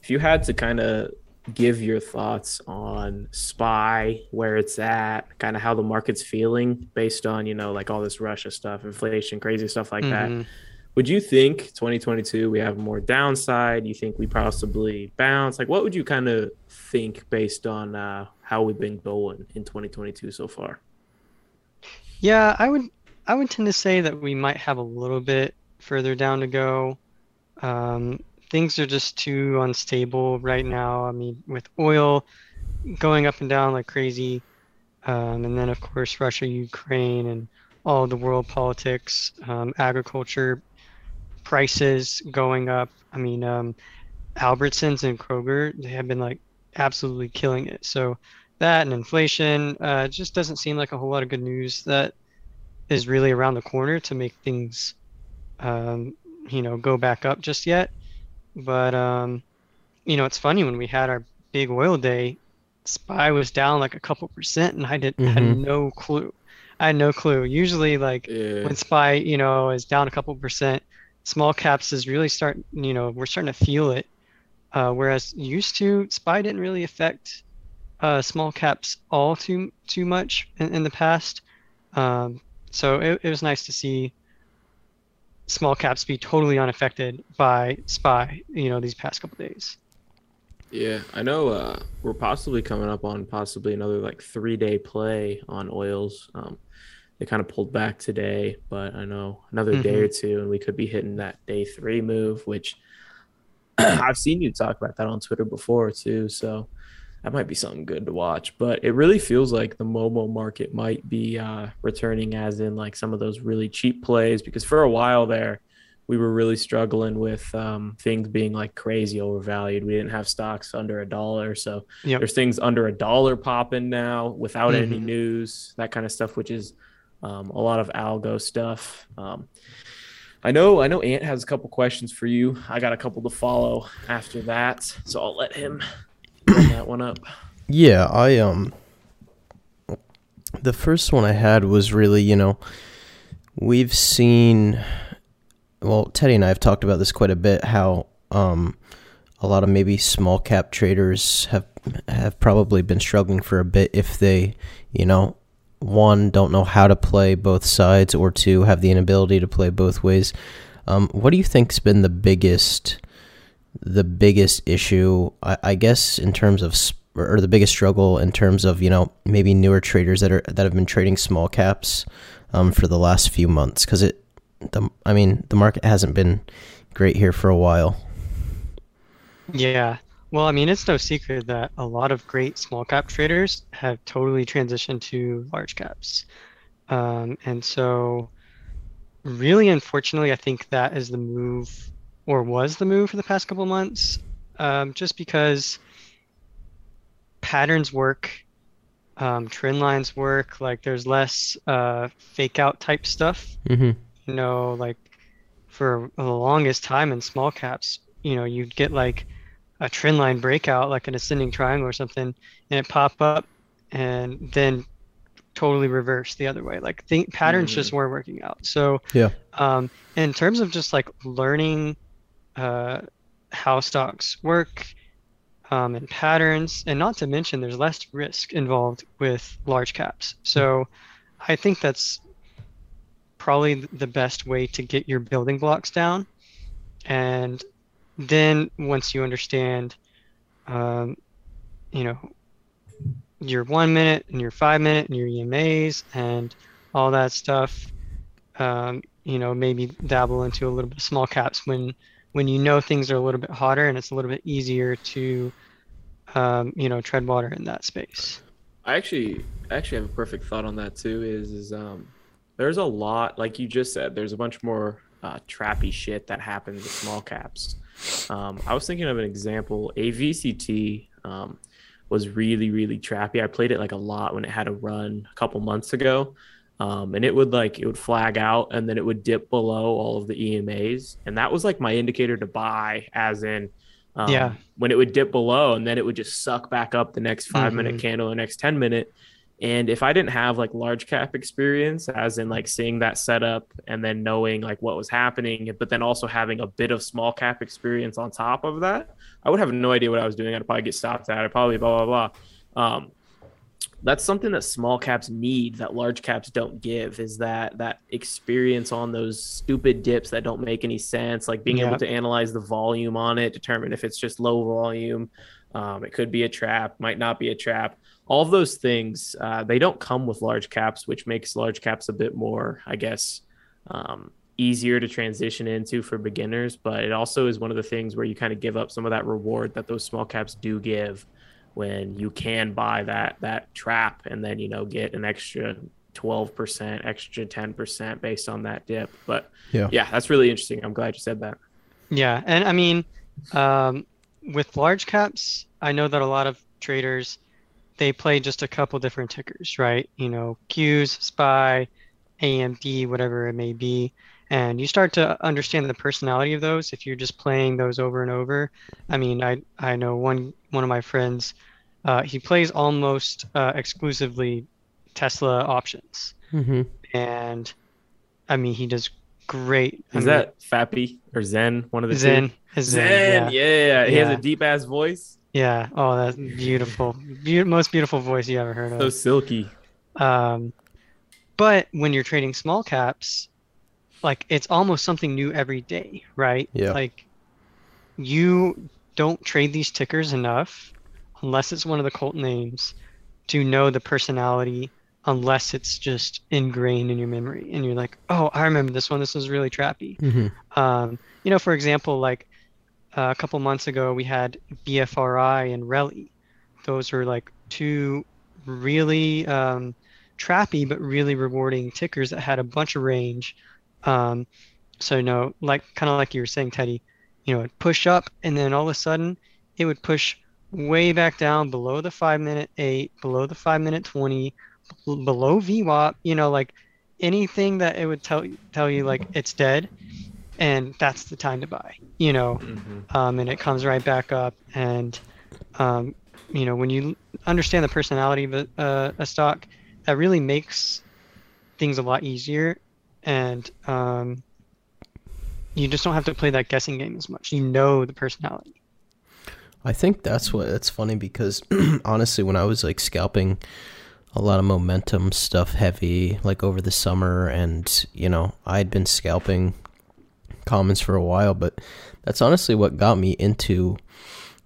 if you had to kind of give your thoughts on SPY, where it's at, kind of how the market's feeling based on you know like all this Russia stuff, inflation, crazy stuff like mm-hmm. that would you think 2022 we have more downside? You think we possibly bounce? Like, what would you kind of think based on uh, how we've been going in 2022 so far? Yeah, I would I would tend to say that we might have a little bit further down to go. Um, things are just too unstable right now. I mean, with oil going up and down like crazy, um, and then of course Russia, Ukraine, and all the world politics, um, agriculture prices going up. I mean, um, Albertsons and Kroger they have been like absolutely killing it. So that and inflation uh, just doesn't seem like a whole lot of good news that is really around the corner to make things, um, you know, go back up just yet. But um, you know, it's funny when we had our big oil day, SPY was down like a couple percent, and I did mm-hmm. had no clue. I had no clue. Usually, like yeah. when SPY, you know, is down a couple percent, small caps is really starting, you know, we're starting to feel it. Uh, whereas used to, SPY didn't really affect uh, small caps all too too much in, in the past. Um, so it, it was nice to see small caps be totally unaffected by SPY, you know, these past couple days. Yeah, I know uh, we're possibly coming up on possibly another like three day play on oils. Um, they kind of pulled back today, but I know another mm-hmm. day or two, and we could be hitting that day three move, which I've seen you talk about that on Twitter before too. So that might be something good to watch. But it really feels like the Momo market might be uh, returning, as in like some of those really cheap plays, because for a while there, we were really struggling with um, things being like crazy overvalued. We didn't have stocks under a dollar, so yep. there's things under a dollar popping now without mm-hmm. any news, that kind of stuff, which is um, a lot of algo stuff. Um, I know, I know. Ant has a couple questions for you. I got a couple to follow after that, so I'll let him run that one up. Yeah, I um, the first one I had was really, you know, we've seen. Well, Teddy and I have talked about this quite a bit. How um, a lot of maybe small cap traders have have probably been struggling for a bit if they, you know, one don't know how to play both sides, or two have the inability to play both ways. Um, what do you think's been the biggest, the biggest issue? I, I guess in terms of or the biggest struggle in terms of you know maybe newer traders that are that have been trading small caps um, for the last few months because it the I mean the market hasn't been great here for a while. Yeah, Well, I mean, it's no secret that a lot of great small cap traders have totally transitioned to large caps. Um, and so, really, unfortunately, I think that is the move, or was the move for the past couple months, um, just because patterns work, um, trend lines work. Like, there's less uh, fake out type stuff. Mm-hmm. You know, like for the longest time in small caps, you know, you'd get like a trend line breakout, like an ascending triangle or something, and it pop up and then totally reverse the other way. Like think patterns just weren't working out. So Yeah. um, in terms of just like learning uh, how stocks work um, and patterns, and not to mention there's less risk involved with large caps. So I think that's probably the best way to get your building blocks down. And then once you understand, um, you know, your one minute and your five minute and your EMAs and all that stuff, um, you know, maybe dabble into a little bit of small caps when when you know things are a little bit hotter and it's a little bit easier to, um, you know, tread water in that space. I actually actually have a perfect thought on that too. Is is um, there's a lot like you just said. There's a bunch more uh, trappy shit that happens with small caps. Um, I was thinking of an example. AVCT um, was really really trappy. I played it like a lot when it had a run a couple months ago. Um, and it would like it would flag out and then it would dip below all of the EMAs, and that was like my indicator to buy, as in, um, Yeah. when it would dip below and then it would just suck back up the next 5 minute Mhm. candle, the next ten minute, and if I didn't have like large cap experience, as in like seeing that setup and then knowing like what was happening, but then also having a bit of small cap experience on top of that, I would have no idea what I was doing. I'd probably get stopped at. I'd probably blah blah blah. Um, that's something that small caps need that large caps don't give is that that experience on those stupid dips that don't make any sense like being Yeah. able to analyze the volume on it determine if it's just low volume um, it could be a trap might not be a trap all of those things uh, they don't come with large caps which makes large caps a bit more i guess um, easier to transition into for beginners. But it also is one of the things where you kind of give up some of that reward that those small caps do give when you can buy that that trap and then you know get an extra 12% extra 10% based on that dip. But Yeah. yeah that's really interesting. I'm glad you said that. Yeah, and I mean, um, with large caps, I know that a lot of traders they play just a couple different tickers, right? You know, Qs, SPY, AMD, whatever it may be, and you start to understand the personality of those if you're just playing those over and over. I mean, I I know one one of my friends, uh, he plays almost uh, exclusively Tesla options, Mm-hmm. and I mean, he does great. I is mean, that fappy or zen one of the Zen? two Is zen, yeah. yeah. he has a deep ass voice Yeah. Oh, that's beautiful. Be- most beautiful voice you ever heard of. so silky Um, but when you're trading small caps, like it's almost something new every day, right? Yeah. Like you don't trade these tickers enough unless it's one of the cult names to know the personality unless it's just ingrained in your memory and you're like, "Oh, I remember this one. This was really trappy." Mm-hmm. Um, you know, for example, like uh, a couple months ago, we had BFRI and Reli. Those were like two really um, trappy but really rewarding tickers that had a bunch of range. Um, so, you know, like kind of like you were saying, Teddy, you know, it push up and then all of a sudden it would push way back down below the five minute eight, below the five minute 20, b- below VWAP, you know, like anything that it would tell tell you like it's dead and that's the time to buy you know? Um, and it comes right back up and um, you know when you understand the personality of a, uh, a stock that really makes things a lot easier and um, you just don't have to play that guessing game as much. You know the personality. I think that's what it's funny because honestly, when I was like scalping a lot of momentum stuff heavy, like over the summer, and you know, I'd been scalping commons for a while, but that's honestly what got me into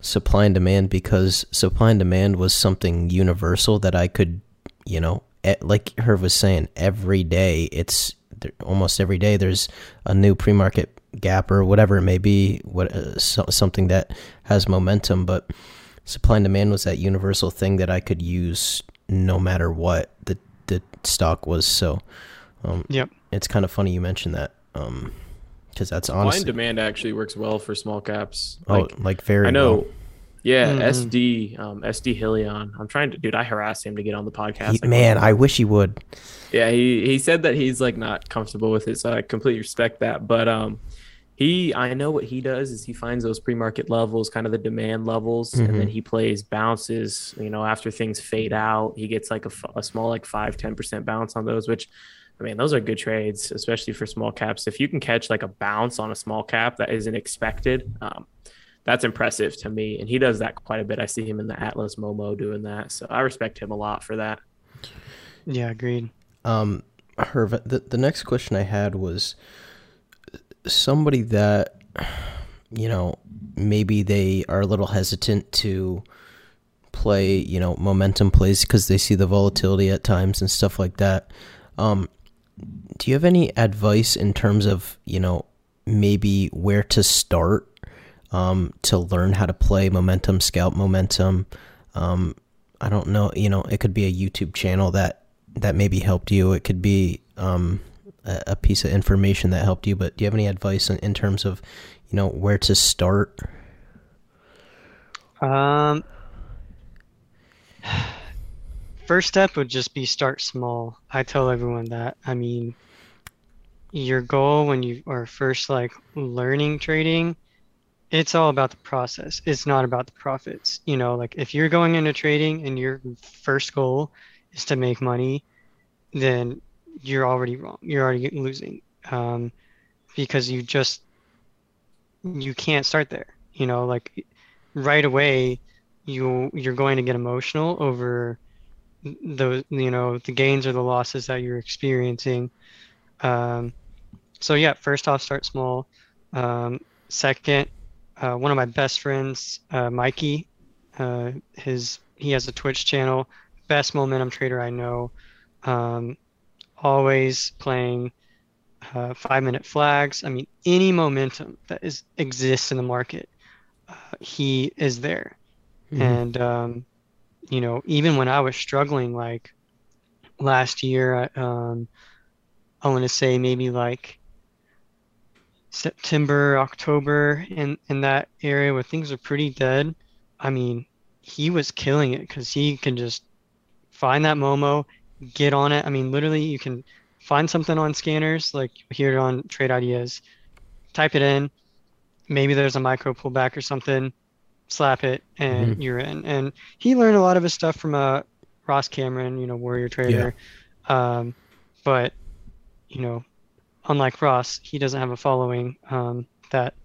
supply and demand because supply and demand was something universal that I could, you know, like Herv was saying, every day it's almost every day there's a new pre-market gap or whatever it may be, what uh, so, something that has momentum. But supply and demand was that universal thing that I could use no matter what the the stock was. So, um, Yep. it's kind of funny you mentioned that, um, because that's Supply and demand actually works well for small caps. oh Like, like very I know. well. Yeah, Mhm. SD, um, SD Hillion. I'm trying to, dude. I harassed him to get on the podcast. He- like, man, I wish he would. Yeah, he he said that he's like not comfortable with it, so I completely respect that. But um, he I know what he does is he finds those pre-market levels, kind of the demand levels, and then he plays bounces. You know, after things fade out, he gets like a small like five ten percent bounce on those, which. I mean, those are good trades, especially for small caps. If you can catch like a bounce on a small cap that isn't expected, um, that's impressive to me. And he does that quite a bit. I see him in the Atlas Momo doing that. So I respect him a lot for that. Yeah, agreed. Um, Herv, the, the next question I had was somebody that, you know, maybe they are a little hesitant to play, you know, momentum plays because they see the volatility at times and stuff like that. Um, do you have any advice in terms of, you know, maybe where to start um, to learn how to play momentum, scout momentum? Um, I don't know, you know, it could be a YouTube channel that that maybe helped you. It could be um, a, a piece of information that helped you. But do you have any advice in, in terms of, you know, where to start? Um, first step would just be start small. I tell everyone that. I mean, your goal when you are first like learning trading, it's all about the process. It's not about the profits. You know, like if you're going into trading and your first goal is to make money, then you're already wrong. You're already losing. Um, because you just you can't start there. You know, like right away you you're going to get emotional over those you know the gains or the losses that you're experiencing um, so yeah first off start small. Um, second uh, one of my best friends uh, mikey uh, his he has a twitch channel best momentum trader i know. Um, always playing uh, five minute flags. I mean any momentum that is exists in the market uh, he is there. And um, you know even when i was struggling like last year I- um, i want to say maybe like september october in in that area where things are pretty dead i mean he was killing it because he can just find that momo get on it. I mean literally you can find something on scanners like it on trade ideas. Type it in. Maybe there's a micro pullback or something. Slap it and you're in. And he learned a lot of his stuff from uh ross cameron you know warrior trader. Um but you know unlike ross he doesn't have a following um that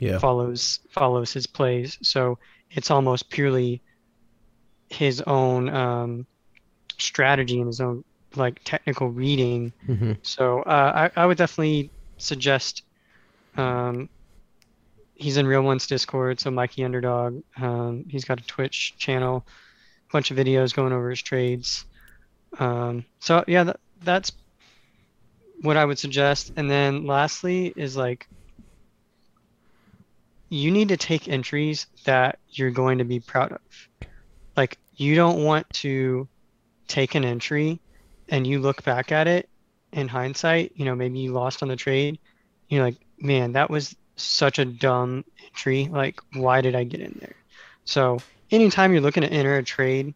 Yeah. follows follows his plays so it's almost purely his own um strategy and his own like technical reading hmm so uh, I, I would definitely suggest um, he's in Real Ones Discord, so Mikey Underdog. Um, he's got a Twitch channel, a bunch of videos going over his trades. Um, so yeah, that, that's what I would suggest. And then lastly is like you need to take entries that you're going to be proud of. Like you don't want to take an entry and you look back at it in hindsight, you know, maybe you lost on the trade, you're like, man, that was such a dumb entry. Like, why did I get in there? So, anytime you're looking to enter a trade,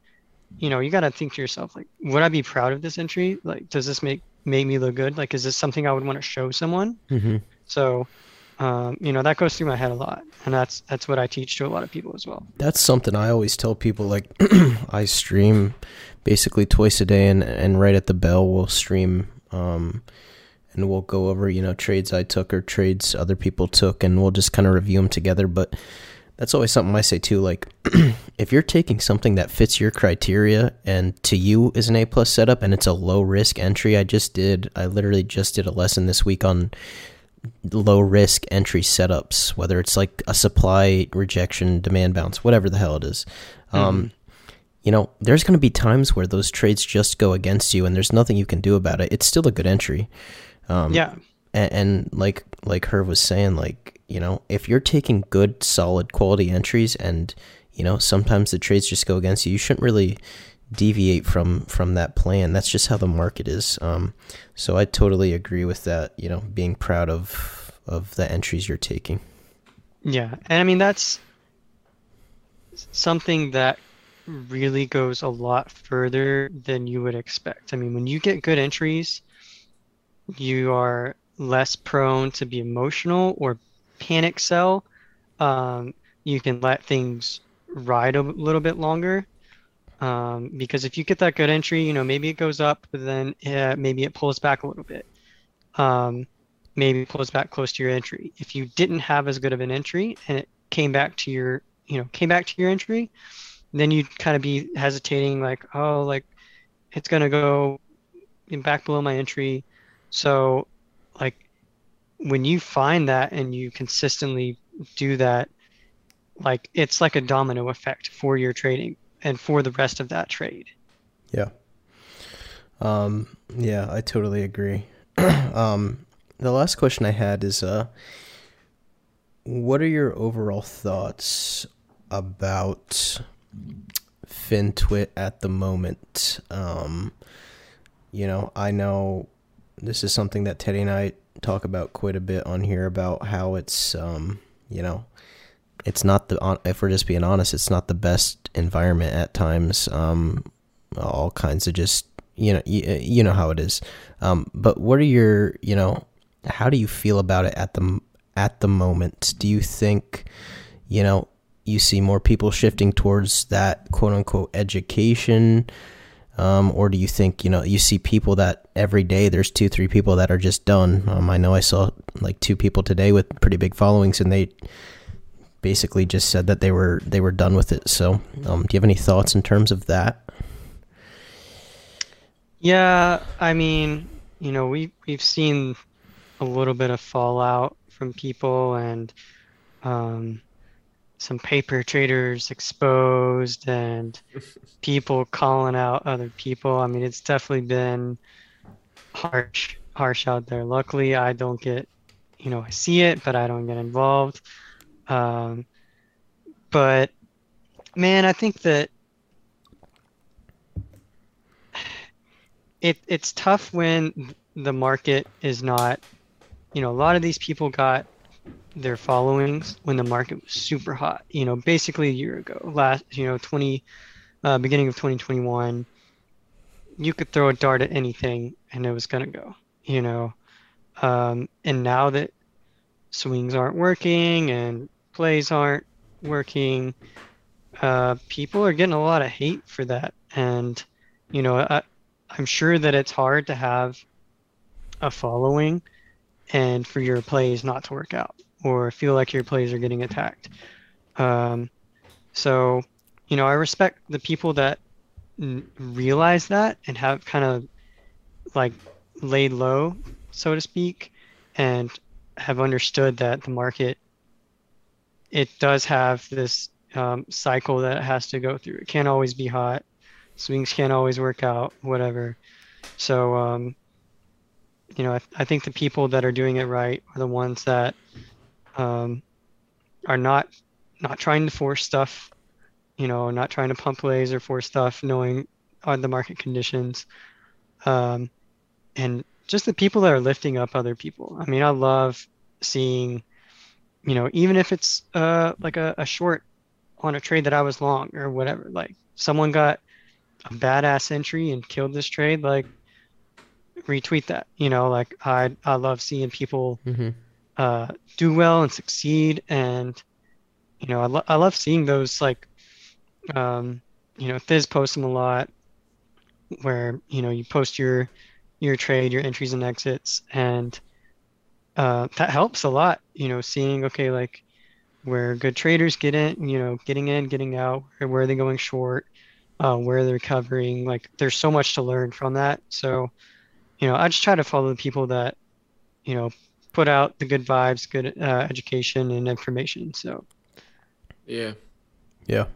you know, you got to think to yourself, like, would I be proud of this entry? Like, does this make make me look good? Like, is this something I would want to show someone? hmm So, um, you know, that goes through my head a lot, and that's that's what I teach to a lot of people as well. That's something I always tell people. Like, I stream basically twice a day, and and right at the bell, we'll stream, um, and we'll go over you know trades I took or trades other people took, and we'll just kind of review them together. But that's always something I say too. Like, if you're taking something that fits your criteria and to you is an A plus setup, and it's a low risk entry, I just did. I literally just did a lesson this week on low risk entry setups, whether it's like a supply rejection, demand bounce, whatever the hell it is. Um, you know, there's going to be times where those trades just go against you and there's nothing you can do about it. It's still a good entry. Um, Yeah, and, and like like Herv was saying, like you know, if you're taking good, solid, quality entries, and you know, sometimes the trades just go against you, you shouldn't really deviate from from that plan. That's just how the market is. Um, so I totally agree with that. You know, being proud of of the entries you're taking. Yeah, and I mean that's something that really goes a lot further than you would expect. I mean, when you get good entries, you are less prone to be emotional or panic sell. Um, you can let things ride a little bit longer. Um, because if you get that good entry, you know, maybe it goes up, but then maybe it pulls back a little bit. Um, maybe pulls back close to your entry. If you didn't have as good of an entry and it came back to your, you know, came back to your entry, then you'd kind of be hesitating, like, oh, like it's gonna go back below my entry. So, like, when you find that and you consistently do that, like it's like a domino effect for your trading and for the rest of that trade. Yeah. Um, yeah, I totally agree. um, the last question I had is, uh, what are your overall thoughts about FinTwit at the moment? Um, you know, I know this is something that Teddy and I talk about quite a bit on here about how it's, um, you know, it's not the if we're just being honest, it's not the best environment at times. Um, all kinds of just you know you, you know how it is. Um, but what are your you know how do you feel about it at the at the moment? Do you think you know you see more people shifting towards that quote unquote education? Um, or do you think you know you see people that every day there's two three people that are just done? Um, i know i saw like two people today with pretty big followings and they basically just said that they were they were done with it. So um, do you have any thoughts in terms of that? Yeah i mean you know we we've seen a little bit of fallout from people and um, some paper traders exposed and people calling out other people. I mean, it's definitely been harsh, harsh out there. Luckily, I don't get, you know, I see it, but I don't get involved. Um, but man, I think that it it's tough when the market is not, you know, a lot of these people got their followings when the market was super hot. You know, basically a year ago, last you know, 20 uh, beginning of 2021, you could throw a dart at anything and it was gonna go. You know, um, and now that swings aren't working and plays aren't working, uh, people are getting a lot of hate for that. And you know, I, I'm sure that it's hard to have a following and for your plays not to work out or feel like your plays are getting attacked. Um, so, you know, I respect the people that n- realize that and have kind of like laid low, so to speak, and have understood that the market it does have this um, cycle that it has to go through. It can't always be hot. Swings can't always work out. Whatever. So, um, you know, I, I think the people that are doing it right are the ones that um, are not not trying to force stuff, you know, not trying to pump plays or force stuff, knowing on the market conditions, um, and just the people that are lifting up other people. I mean, I love seeing, you know, even if it's uh, like a, a short on a trade that I was long or whatever, like someone got a badass entry and killed this trade, like retweet that. You know, like I I love seeing people mm-hmm. Uh, do well and succeed, and you know I, lo- I love seeing those like um, you know Thiz posts them a lot, where you know you post your your trade, your entries and exits, and uh, that helps a lot. You know, seeing okay like where good traders get in, you know, getting in, getting out, where are they going short, uh, where they're covering. Like, there's so much to learn from that. So, you know, I just try to follow the people that, you know, put out the good vibes, good uh, education and information. So, Yeah. yeah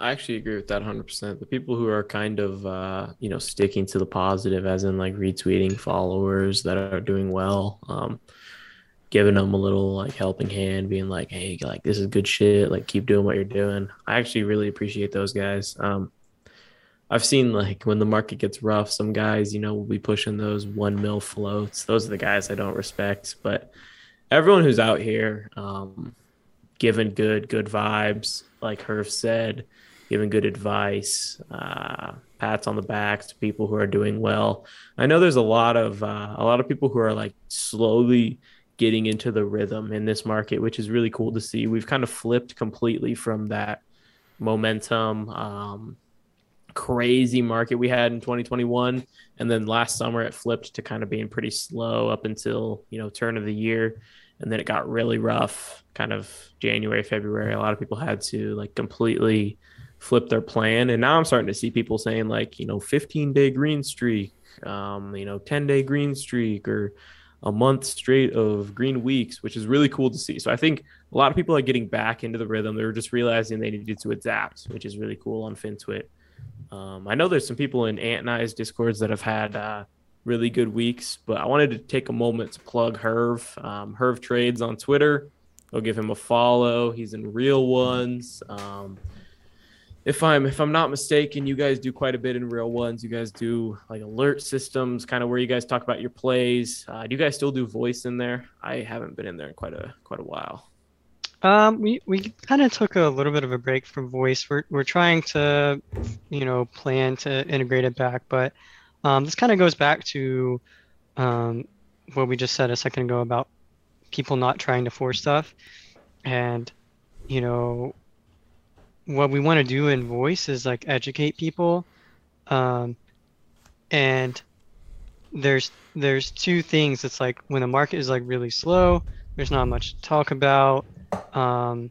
I actually agree with that 100%. The people who are kind of, uh, you know, sticking to the positive, as in like retweeting followers that are doing well, um, giving them a little like helping hand, being like, hey, like this is good shit. Like keep doing what you're doing. I actually really appreciate those guys. Um, I've seen like when the market gets rough, some guys, you know, will be pushing those one mil floats. Those are the guys I don't respect. But everyone who's out here, um, giving good, good vibes, like Herv said, giving good advice, uh, pats on the backs to people who are doing well. I know there's a lot of uh, a lot of people who are like slowly getting into the rhythm in this market, which is really cool to see. We've kind of flipped completely from that momentum, um, crazy market we had in 2021, and then last summer it flipped to kind of being pretty slow up until you know turn of the year, and then it got really rough, kind of January, February. A lot of people had to like completely flip their plan. And now I'm starting to see people saying like, you know, 15 day green streak, um, you know, 10 day green streak or a month straight of green weeks, which is really cool to see. So I think a lot of people are getting back into the rhythm. they're just realizing they needed to adapt, which is really cool on FinTwit. Um, I know there's some people in Ant and I's discords that have had uh, really good weeks, but I wanted to take a moment to plug Herv. Um, Herv Trades on Twitter. Go give him a follow. He's in Real Ones. Um, if I'm if I'm not mistaken, you guys do quite a bit in real ones. You guys do like alert systems, kind of where you guys talk about your plays. Uh, do you guys still do voice in there? I haven't been in there in quite a quite a while. Um, we we kind of took a little bit of a break from voice. We're we're trying to, you know, plan to integrate it back, but um, this kind of goes back to um, what we just said a second ago about people not trying to force stuff, and you know what we want to do in voice is like educate people um, and there's there's two things it's like when the market is like really slow there's not much to talk about um,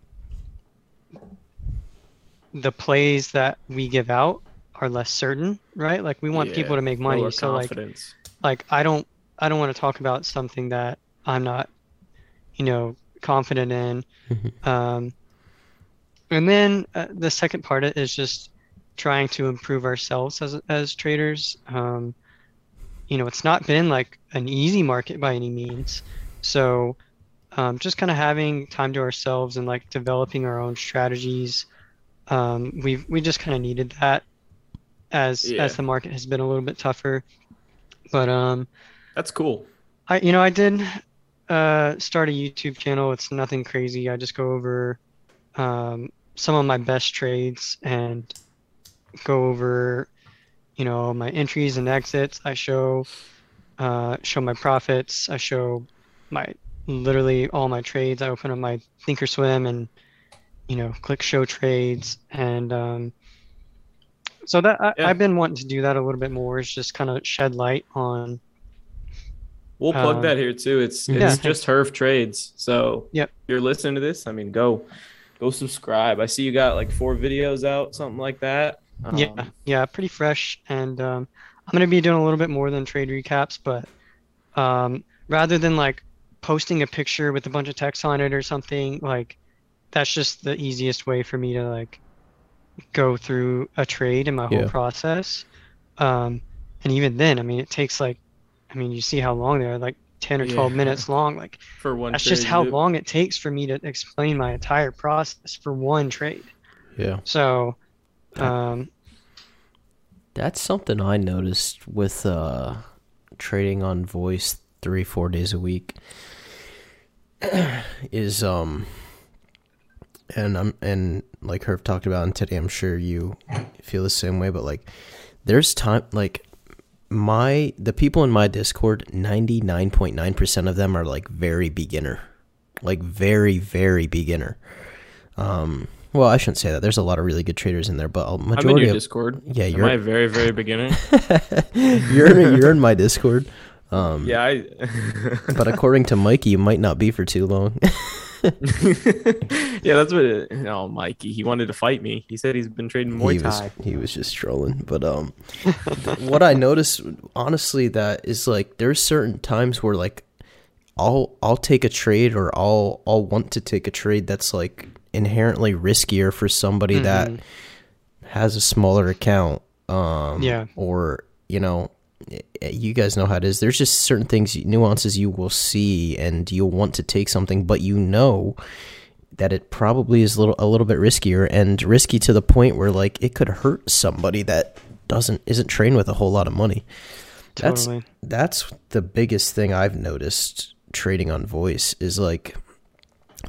the plays that we give out are less certain right like we want Yeah, people to make money so like confidence. like I don't I don't want to talk about something that I'm not, you know, confident in. Um, and then uh, the second part is just trying to improve ourselves as as traders. Um, you know, it's not been like an easy market by any means. So um, just kind of having time to ourselves and like developing our own strategies. Um, we we just kind of needed that as Yeah. as the market has been a little bit tougher. But um, That's cool. I you know I did uh, start a YouTube channel. It's nothing crazy. I just go over um, some of my best trades and go over you know my entries and exits. I show uh, show my profits. I show my literally all my trades. I open up my Thinkorswim and you know click show trades and um, so that I, Yeah. I've been wanting to do that a little bit more. Is just kind of shed light on We'll plug Um, that here too. It's it's thanks. just Herv Trades. So Yep. if you're listening to this, I mean, go go subscribe. I see you got like four videos out, something like that. Yeah, Um, yeah, pretty fresh. And um, I'm gonna be doing a little bit more than trade recaps, but um, rather than like posting a picture with a bunch of text on it or something, like that's just the easiest way for me to like go through a trade in my whole Yeah. process. Um, and even then, I mean, it takes like, I mean, you see how long they are, like 10 or 12 Yeah. minutes long. Like for one. that's just how dude. long it takes for me to explain my entire process for one trade. Yeah. So, um, That's something I noticed with uh, trading on voice three, four days a week. is um, and I'm and like Herv talked about, and today I'm sure you feel the same way. But like, there's time like my the people in my Discord, ninety nine point nine percent of them are like very beginner, like very very beginner. Um, well, I shouldn't say that. There's a lot of really good traders in there, but a I'm in majority your of Discord. Yeah, you're- I a very very beginner? you're you're in my Discord. Um, yeah, I. but according to Mikey, you might not be for too long. yeah, that's what. It, oh, Mikey, he wanted to fight me. He said he's been trading Muay he was he was just trolling. But um, what I noticed, honestly, that is like there's certain times where like I'll I'll take a trade or I'll I'll want to take a trade that's like inherently riskier for somebody that has a smaller account, um, Yeah. or you know, you guys know how it is. There's just certain things, nuances you will see, and you'll want to take something, but you know that it probably is a little a little bit riskier and risky to the point where like it could hurt somebody that doesn't isn't trained with a whole lot of money. That's that's the biggest thing I've noticed trading on voice is like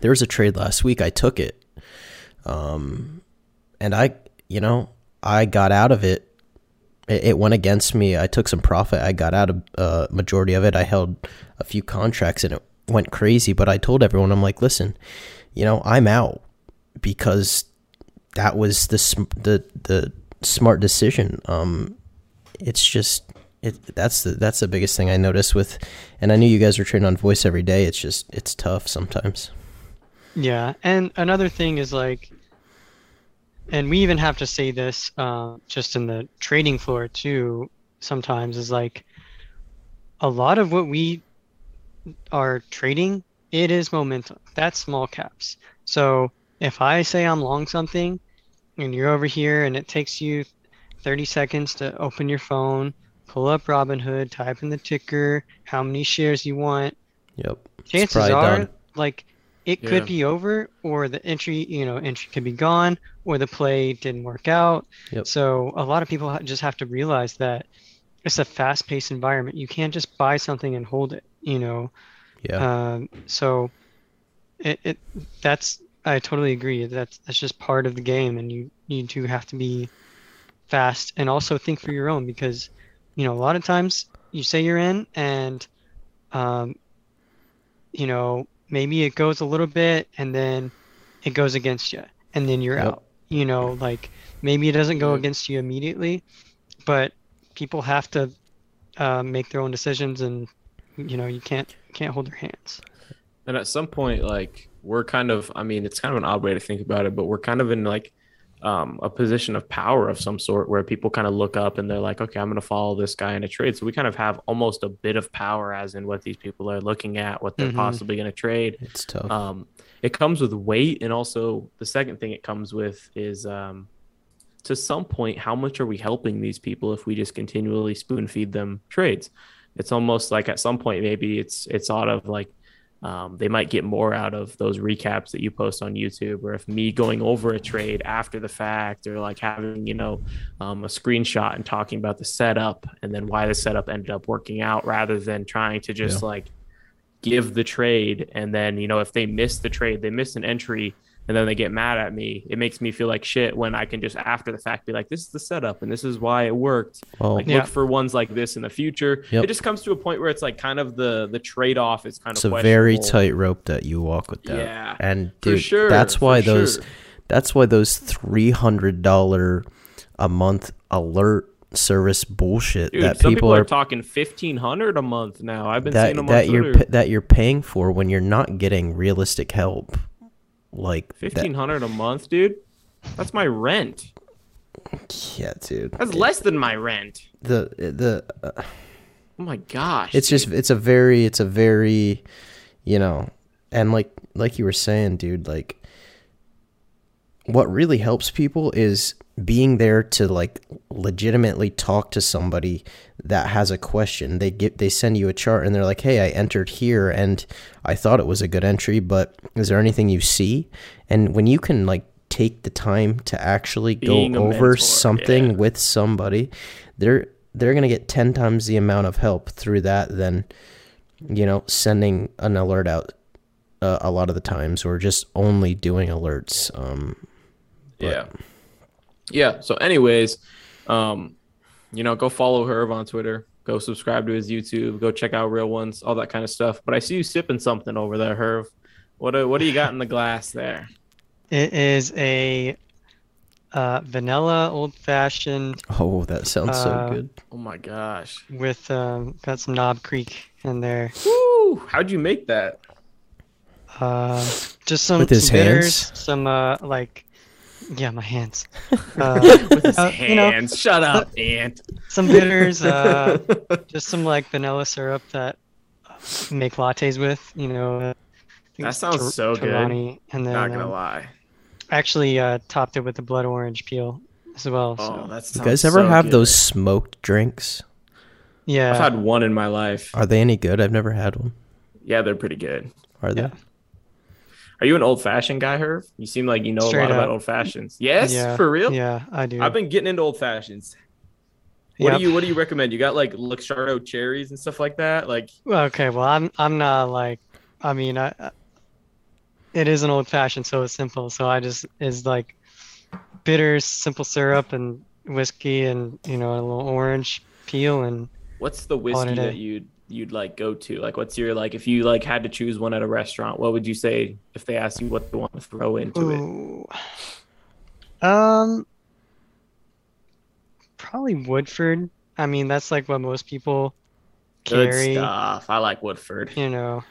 there was a trade last week I took it um and I you know I got out of it it, it went against me I took some profit I got out of a majority of it I held a few contracts and it went crazy but I told everyone I'm like listen you know I'm out because that was the sm- the the smart decision um it's just it that's the that's the biggest thing I noticed with and I knew you guys were trading on voice every day. It's just it's tough sometimes. Yeah, and another thing is like, and we even have to say this uh, just in the trading floor too. Sometimes is like, a lot of what we are trading, it is momentum. That's small caps. So if I say I'm long something, and you're over here, and it takes you 30 seconds to open your phone, pull up Robinhood, type in the ticker, how many shares you want, Yep. Chances are done. like it Yeah. could be over or the entry you know entry could be gone or the play didn't work out Yep. so a lot of people just have to realize that it's a fast-paced environment you can't just buy something and hold it you know Yeah. um, so it, it that's i totally agree that's that's just part of the game and you need to have to be fast and also think for your own because you know a lot of times you say you're in and um, you know maybe it goes a little bit and then it goes against you and then you're Yep. out you know like maybe it doesn't go Yeah. against you immediately but people have to uh, make their own decisions and you know you can't can't hold their hands And at some point, like we're kind of, I mean, it's kind of an odd way to think about it, but we're kind of in like um, a position of power of some sort where people kind of look up and they're like, okay, I'm going to follow this guy in a trade. So we kind of have almost a bit of power as in what these people are looking at, what they're Mhm. possibly going to trade. it's tough. Um, it comes with weight, and also the second thing it comes with is um, to some point, how much are we helping these people if we just continually spoon feed them trades? It's almost like at some point maybe it's it's out of like um, they might get more out of those recaps that you post on YouTube, or if me going over a trade after the fact, or like having you know um, a screenshot and talking about the setup and then why the setup ended up working out, rather than trying to just Yeah. like give the trade and then you know if they miss the trade, they miss an entry. And then they get mad at me. It makes me feel like shit when I can just after the fact be like, "This is the setup, and this is why it worked." well, like Yeah. look for ones like this in the future. Yep. It just comes to a point where it's like kind of the the trade off is kind it's of a very tight rope that you walk with that. Yeah, And for dude, sure. that's why for those sure. that's why those three hundred dollar a month alert service bullshit Dude, that some people, people, are, are talking fifteen hundred a month now. I've been seeing that them that on you're Twitter. that you're paying for when you're not getting realistic help. Like Fifteen hundred a month, dude. That's my rent. yeah, dude. That's less than my rent. the the uh, Oh my gosh. it's just it's a very it's a very you know and like like you were saying dude like what really helps people is being there to like legitimately talk to somebody that has a question they get they send you a chart and they're like hey i entered here and i thought it was a good entry but is there anything you see and when you can like take the time to actually Being go over mentor, something yeah. with somebody they're they're gonna get 10 times the amount of help through that than you know sending an alert out uh, a lot of the times or just only doing alerts um but- yeah. Yeah. So, anyways, um, you know, go follow Herv on Twitter. Go subscribe to his YouTube. Go check out Real Ones, all that kind of stuff. But I see you sipping something over there, Herv. What do, what do you got in the glass there? it is a uh, vanilla old fashioned oh that sounds so Uh, good Oh my gosh. with um, got some knob creek in there Woo! How'd you make that? Uh, just some, With his some bitters, hands? some uh, like, yeah, my hands. Uh, With his uh, you know, hands. Shut up, Ant. some bitters, uh, just some like vanilla syrup that uh, make lattes with. You know, uh, That sounds Tor- so good. And then Not gonna um, lie. actually uh, topped it with a blood orange peel. as well. Oh, so that's You guys ever have those smoked drinks? yeah, I've had one in my life. Are they any good? I've never had one. Yeah, they're pretty good. Are they? Yeah. Are you an old fashioned guy, Herv? You seem like you know Straight a lot about old fashions. Yes, yeah, for real. Yeah, I do. I've been getting into old fashions. What Yep. do you What do you recommend? You got like Luxardo cherries and stuff like that. Like, okay, well, I'm I'm not like, I mean, I, it is an old fashioned, so it's simple. So I just is like bitter simple syrup and whiskey and you know a little orange peel and what's the whiskey that day. You'd like go to? Like, what's your like if you like had to choose one at a restaurant? What would you say if they asked you what they want to throw into it? Um, probably Woodford. I mean, that's like what most people Good carry. stuff. I like Woodford. You know,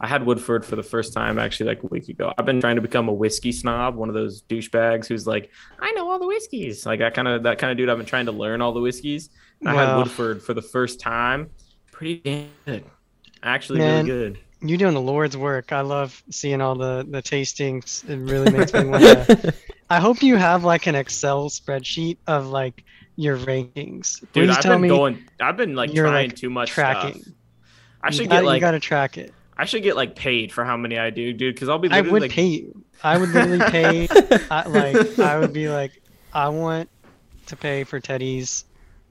I had Woodford for the first time actually like a week ago. I've been trying to become a whiskey snob, one of those douchebags who's like, I know all the whiskeys. Like that kind of that kind of dude. I've been trying to learn all the whiskeys. And I had Woodford for the first time. Pretty damn good. Actually, Man. really good. you're doing the Lord's work. I love seeing all the the tastings. It really makes me want to. I hope you have like an Excel spreadsheet of like your rankings. Dude, Please I've tell been me going. I've been like trying like, too much tracking. stuff. I you should gotta, get like you gotta track it. I should get like paid for how many I do, dude. Because I'll be I would like, pay you. I would literally pay. I, like I would be like, I want to pay for Teddy's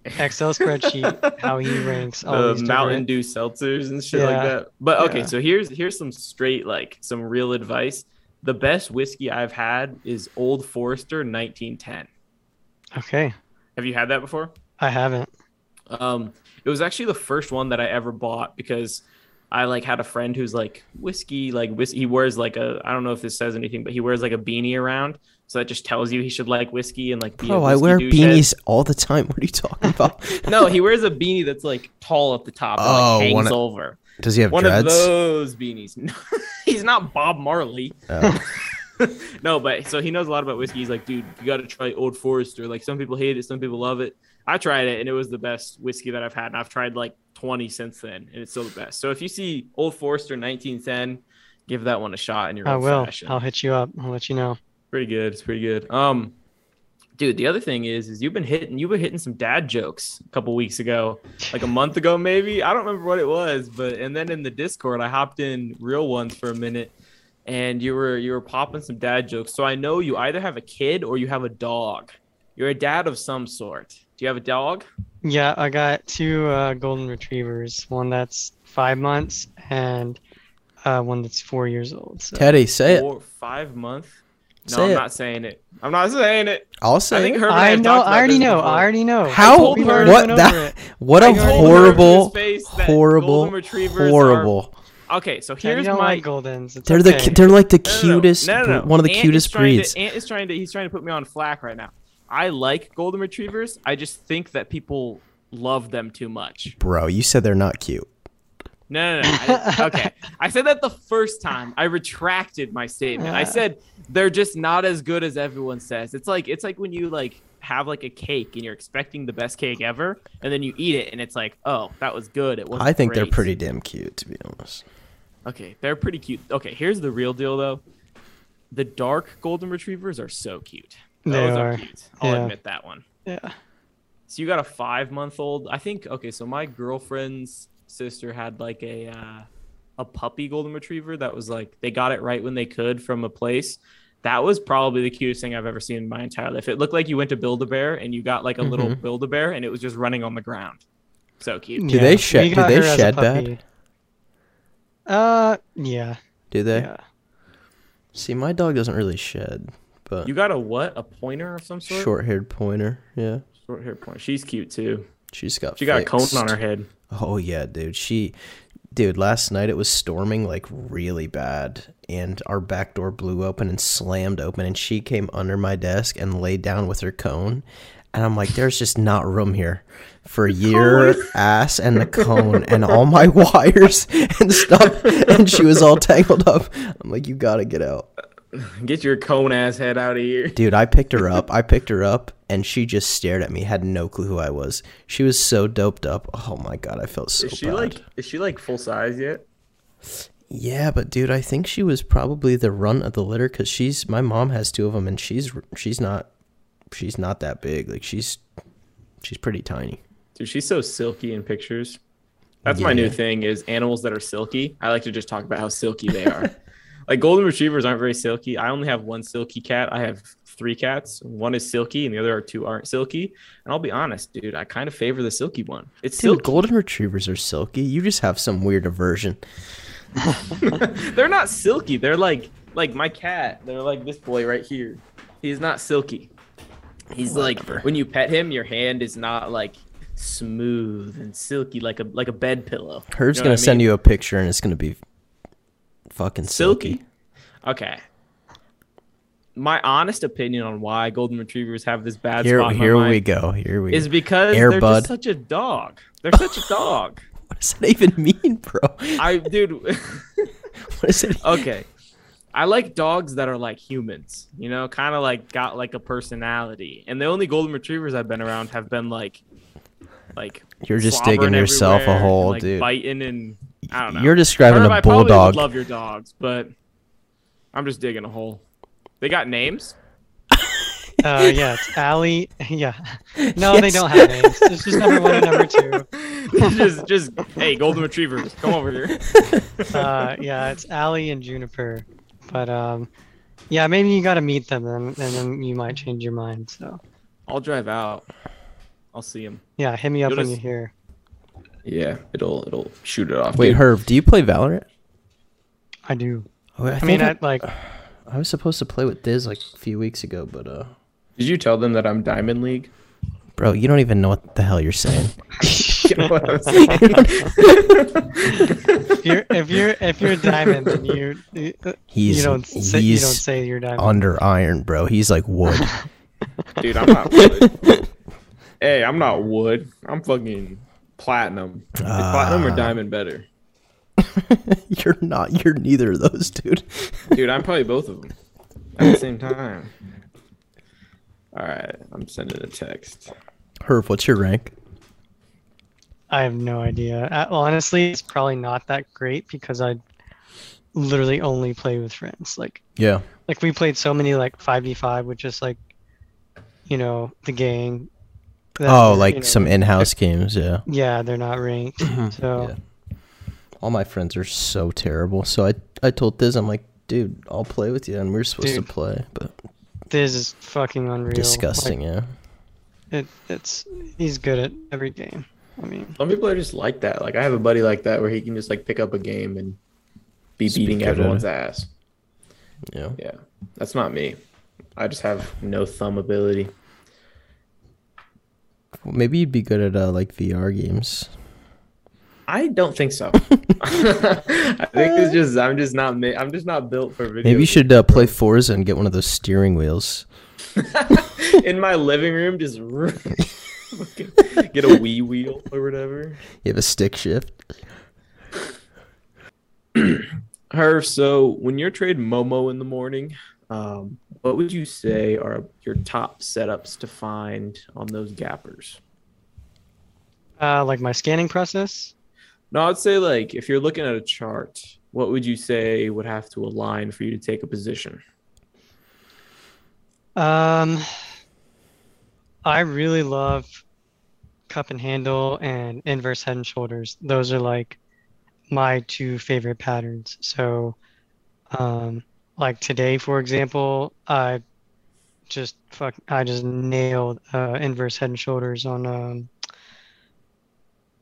Excel spreadsheet how he ranks all the these Mountain. Dew seltzers and shit like that. But okay, Yeah. so here's here's some straight like some real advice. The best whiskey I've had is Old Forester 1910. Okay, Have you had that before? I haven't. Um, it was actually the first one that I ever bought because I like had a friend who's like whiskey, like whiskey. He wears like a I don't know if this says anything, but he wears like a beanie around, so that just tells you he should like whiskey and like. Be a Bro, I wear beanies all the time. What are you talking about? No, he wears a beanie that's like tall at the top and Oh, like hangs one of- over. Does he have One dreads? of those beanies. No, he's not Bob Marley. Oh. no, but so he knows a lot about whiskey. He's like, dude, you got to try Old Forester. Like some people hate it, some people love it. I tried it, and it was the best whiskey that I've had, and I've tried like 20 since then, and it's still the best. So if you see Old Forester 1910, give that one a shot in your I will. fashion. I'll hit you up. I'll let you know. Pretty good. It's pretty good. Um, dude, the other thing is, is you've been hitting, you've been hitting some dad jokes a couple weeks ago, like a month ago, maybe. I don't remember what it was, but and then in the Discord, I hopped in real ones for a minute, and you were you were popping some dad jokes. So I know you either have a kid or you have a dog. You're a dad of some sort. Do you have a dog? Yeah, I got two uh, golden retrievers. One that's five months and uh, one that's four years old. So. Teddy, say it. Four, five month. No, Say I'm it. not saying it. I'm not saying it. I'll I say think it. Herv and I know. I already know. before. I already know. How? told her- What went that? What I a told her to his horrible, horrible, are- horrible. Okay, so here's don't my like Goldens. It's They're okay. the they're like the No, no, no. cutest, No, no, no. one of the Ant cutest trying to- breeds. Ant is trying to he's trying to put me on flack right now. I like golden retrievers. I just think that people love them too much. Bro, you said they're not cute. No, no, no. I okay, I said that the first time. I retracted my statement. I said they're just not as good as everyone says. It's like it's like when you like have like a cake and you're expecting the best cake ever, and then you eat it and it's like, oh, that was good. It was. I think they're pretty damn cute, to be honest. Okay, they're pretty cute. Okay, here's the real deal though. The dark golden retrievers are so cute. They Those are. cute. I'll Yeah. admit that one. Yeah. So you got a five month old. I think okay, so my girlfriend's sister had like a uh, a puppy golden retriever that was like they got it right when they could from a place. That was probably the cutest thing I've ever seen in my entire life. It looked like you went to Build a Bear and you got like a little Mhm. Build a Bear and it was just running on the ground. So cute. Do they shed- do they her as a shed bad? puppy. Uh, yeah. Do they? Yeah. See, my dog doesn't really shed, but You got a what? A pointer of some sort? short-haired pointer. Yeah, Short haired pointer. She's cute too. she's got. She got a cone on her head. Oh yeah, dude. She, dude. Last night it was storming like really bad, and our back door blew open and slammed open, and she came under my desk and laid down with her cone, and I'm like, there's just not room here for your ass and the cone and all my wires and stuff. And she was all tangled up. I'm like, you gotta get out. Get your cone ass head out of here. Dude, I picked her up. I picked her up and she just stared at me, had no clue who I was. She was so doped up. Oh my god, I felt so Is she bad. like is she like full size yet? Yeah, but dude, I think she was probably the run of the litter cuz she's my mom has two of them and she's she's not she's not that big. Like she's she's pretty tiny. Dude, she's so silky in pictures. That's my new thing is animals that are silky. I like to just talk about how silky they are. like golden retrievers aren't very silky. I only have one silky cat. I have three cats. One is silky and the other two aren't silky. And I'll be honest, dude, I kind of favor the silky one. It's Dude, silky. golden retrievers are silky. You just have some weird aversion. They're not silky. They're like like my cat. They're like this boy right here. He's not silky. He's Whatever. like when you pet him, your hand is not like smooth and silky like a like a bed pillow. Herv's You know gonna I send you a picture and it's gonna be fucking silky. silky. Okay. My honest opinion on why golden retrievers have this bad Here, spot here we go. Here we is because Air they're Bud. just such a dog. They're such a dog. What does that even mean, bro? I dude. What is it? okay. I like dogs that are like humans, you know, kind of like got like a personality. And the only golden retrievers I've been around have been like, like You're just digging yourself a everywhere and, hole, like, dude. Biting and I don't know. You're describing Herv, a I probably would bulldog. love your dogs, but I'm just digging a hole. They got names. Uh, yeah, it's Allie. Yeah. No, they don't have names. It's just number one and number two. just, just hey, golden retrievers, come over here. Uh, yeah, it's Allie and Juniper. But um, yeah, maybe you got to meet them, and, and then you might change your mind. So I'll drive out. I'll see him. yeah, hit me up You'll when just- you're here. Yeah, it'll it'll shoot it off. Wait, dude. Herv, do you play Valorant? I do. Oh, I, I mean, thought I like. I was supposed to play with Diz like a few weeks ago, but uh, Did you tell them that I'm Diamond League? bro, you don't even know what the hell you're saying. you know what I'm saying? If you're if you're if you're a diamond, then you He's you don't say you don't say you're diamond. under iron, bro. He's like wood. Dude, I'm not wood. hey, I'm not wood. I'm fucking platinum. Is platinum or diamond better? you're not. You're neither of those, dude. Dude, I'm probably both of them at the same time. All right, I'm sending a text. Herv, what's your rank? I have no idea. Uh, honestly, it's probably not that great because I literally only play with friends. Like Yeah. like we played so many like five v five with just like you know the gang. That Oh, like you know- some in-house games. Yeah. Yeah, they're not ranked. So Yeah. All my friends are so terrible. So I I told Diz, I'm like, dude, I'll play with you, and we are supposed Dude. to play, but this is fucking unreal. disgusting. Like, yeah. it, it's he's good at every game. I mean, Some people are just like that. Like I have a buddy like that where he can just like pick up a game and be beating everyone's ass. Yeah. Yeah, that's not me. I just have no thumb ability. Well, maybe you'd be good at uh, like VR games. I don't think so. I think it's just I'm just not ma- I'm just not built for video. Maybe you should uh, play Forza and get one of those steering wheels. in my living room just get a Wii wheel or whatever. You have a stick shift. Her, so when you're trading Momo in the morning, um, what would you say are your top setups to find on those gappers? uh, like my scanning process. No, I'd say like if you're looking at a chart, what would you say would have to align for you to take a position? Um, I really love cup and handle and inverse head and shoulders. Those are like my two favorite patterns. So, um, like today, for example, I just fuck, I just nailed uh, inverse head and shoulders on um,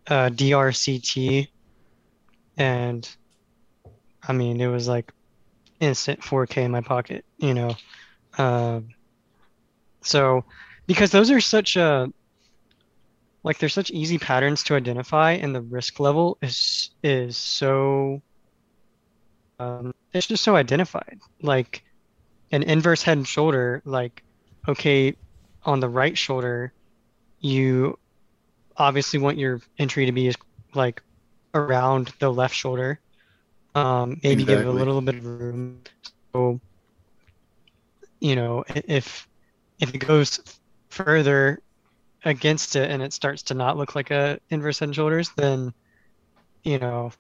uh, DRCT, and I mean it was like instant 4K in my pocket, you know. Um, so, because those are such a like they're such easy patterns to identify, and the risk level is is so um, it's just so identified. Like an inverse head and shoulder, like okay, on the right shoulder, you obviously want your entry to be like around the left shoulder. Um, maybe give it a little bit of room. So, you know, if if it goes further against it and it starts to not look like a inverse head and shoulders, then you know,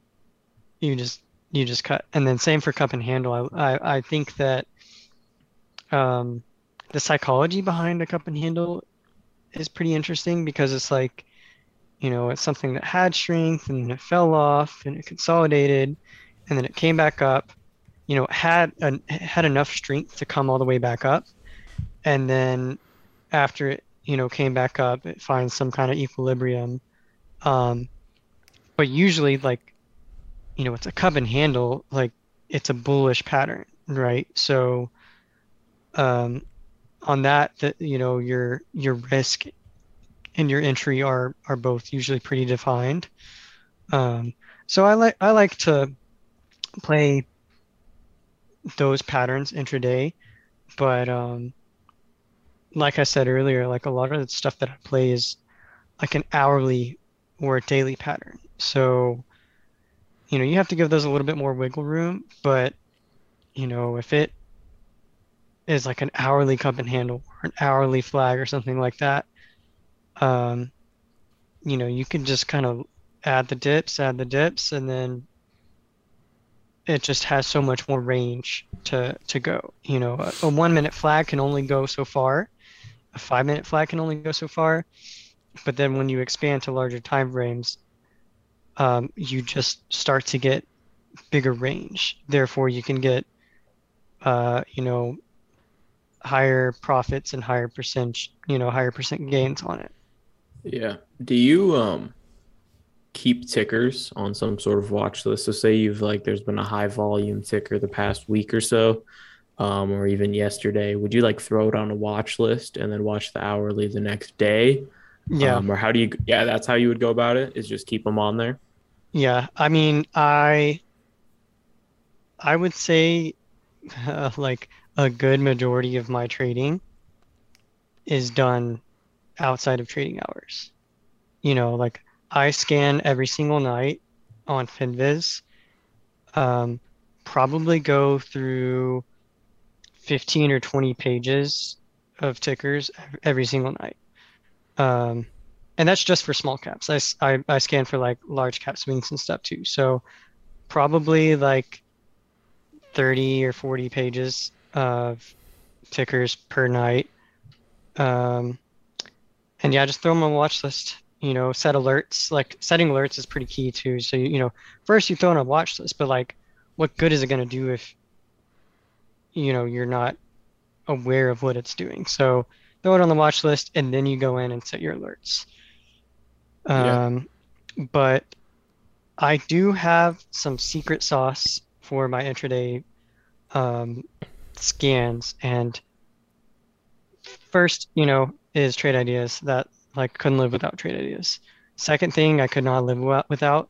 you just you just cut. And then same for cup and handle. I I, I think that um, the psychology behind a cup and handle is pretty interesting because it's like, you know, it's something that had strength and it fell off and it consolidated and then it came back up. You know, had an, had enough strength to come all the way back up, and then after it, you know, came back up, it finds some kind of equilibrium. Um, but usually, like, you know, it's a cup and handle, like it's a bullish pattern, right? So, um, on that, that you know, your your risk and your entry are are both usually pretty defined. Um, so I like I like to play those patterns intraday, but um, like I said earlier, like a lot of the stuff that I play is like an hourly or a daily pattern. So, you know, you have to give those a little bit more wiggle room, but you know, if it is like an hourly cup and handle or an hourly flag or something like that, um, you know, you can just kind of add the dips, add the dips, and then it just has so much more range to to go. You know, a, a one minute flag can only go so far. A five minute flag can only go so far. But then when you expand to larger time frames, um, you just start to get bigger range. Therefore, you can get, uh, you know, higher profits and higher percent, you know, higher percent gains on it. Yeah. Do you um keep tickers on some sort of watch list? So say you've like there's been a high volume ticker the past week or so, um, or even yesterday. Would you like throw it on a watch list and then watch the hourly the next day? Yeah. Um, or how do you? Yeah, that's how you would go about it. Is just keep them on there. Yeah. I mean, I I would say uh, like a good majority of my trading is done outside of trading hours. You know, like I scan every single night on FinViz. Um, probably go through 15 or 20 pages of tickers every single night. Um, and that's just for small caps. I, I, I scan for like large cap swings and stuff too. So probably like 30 or 40 pages of tickers per night. Um, and yeah, just throw them on a watch list. You know, set alerts. Like setting alerts is pretty key too. So you, you know, first you throw on a watch list, but like, what good is it going to do if you know you're not aware of what it's doing? So throw it on the watch list, and then you go in and set your alerts. Yeah. Um, but I do have some secret sauce for my intraday um, scans, and first, you know, is trade ideas that like couldn't live without trade ideas. Second thing I could not live without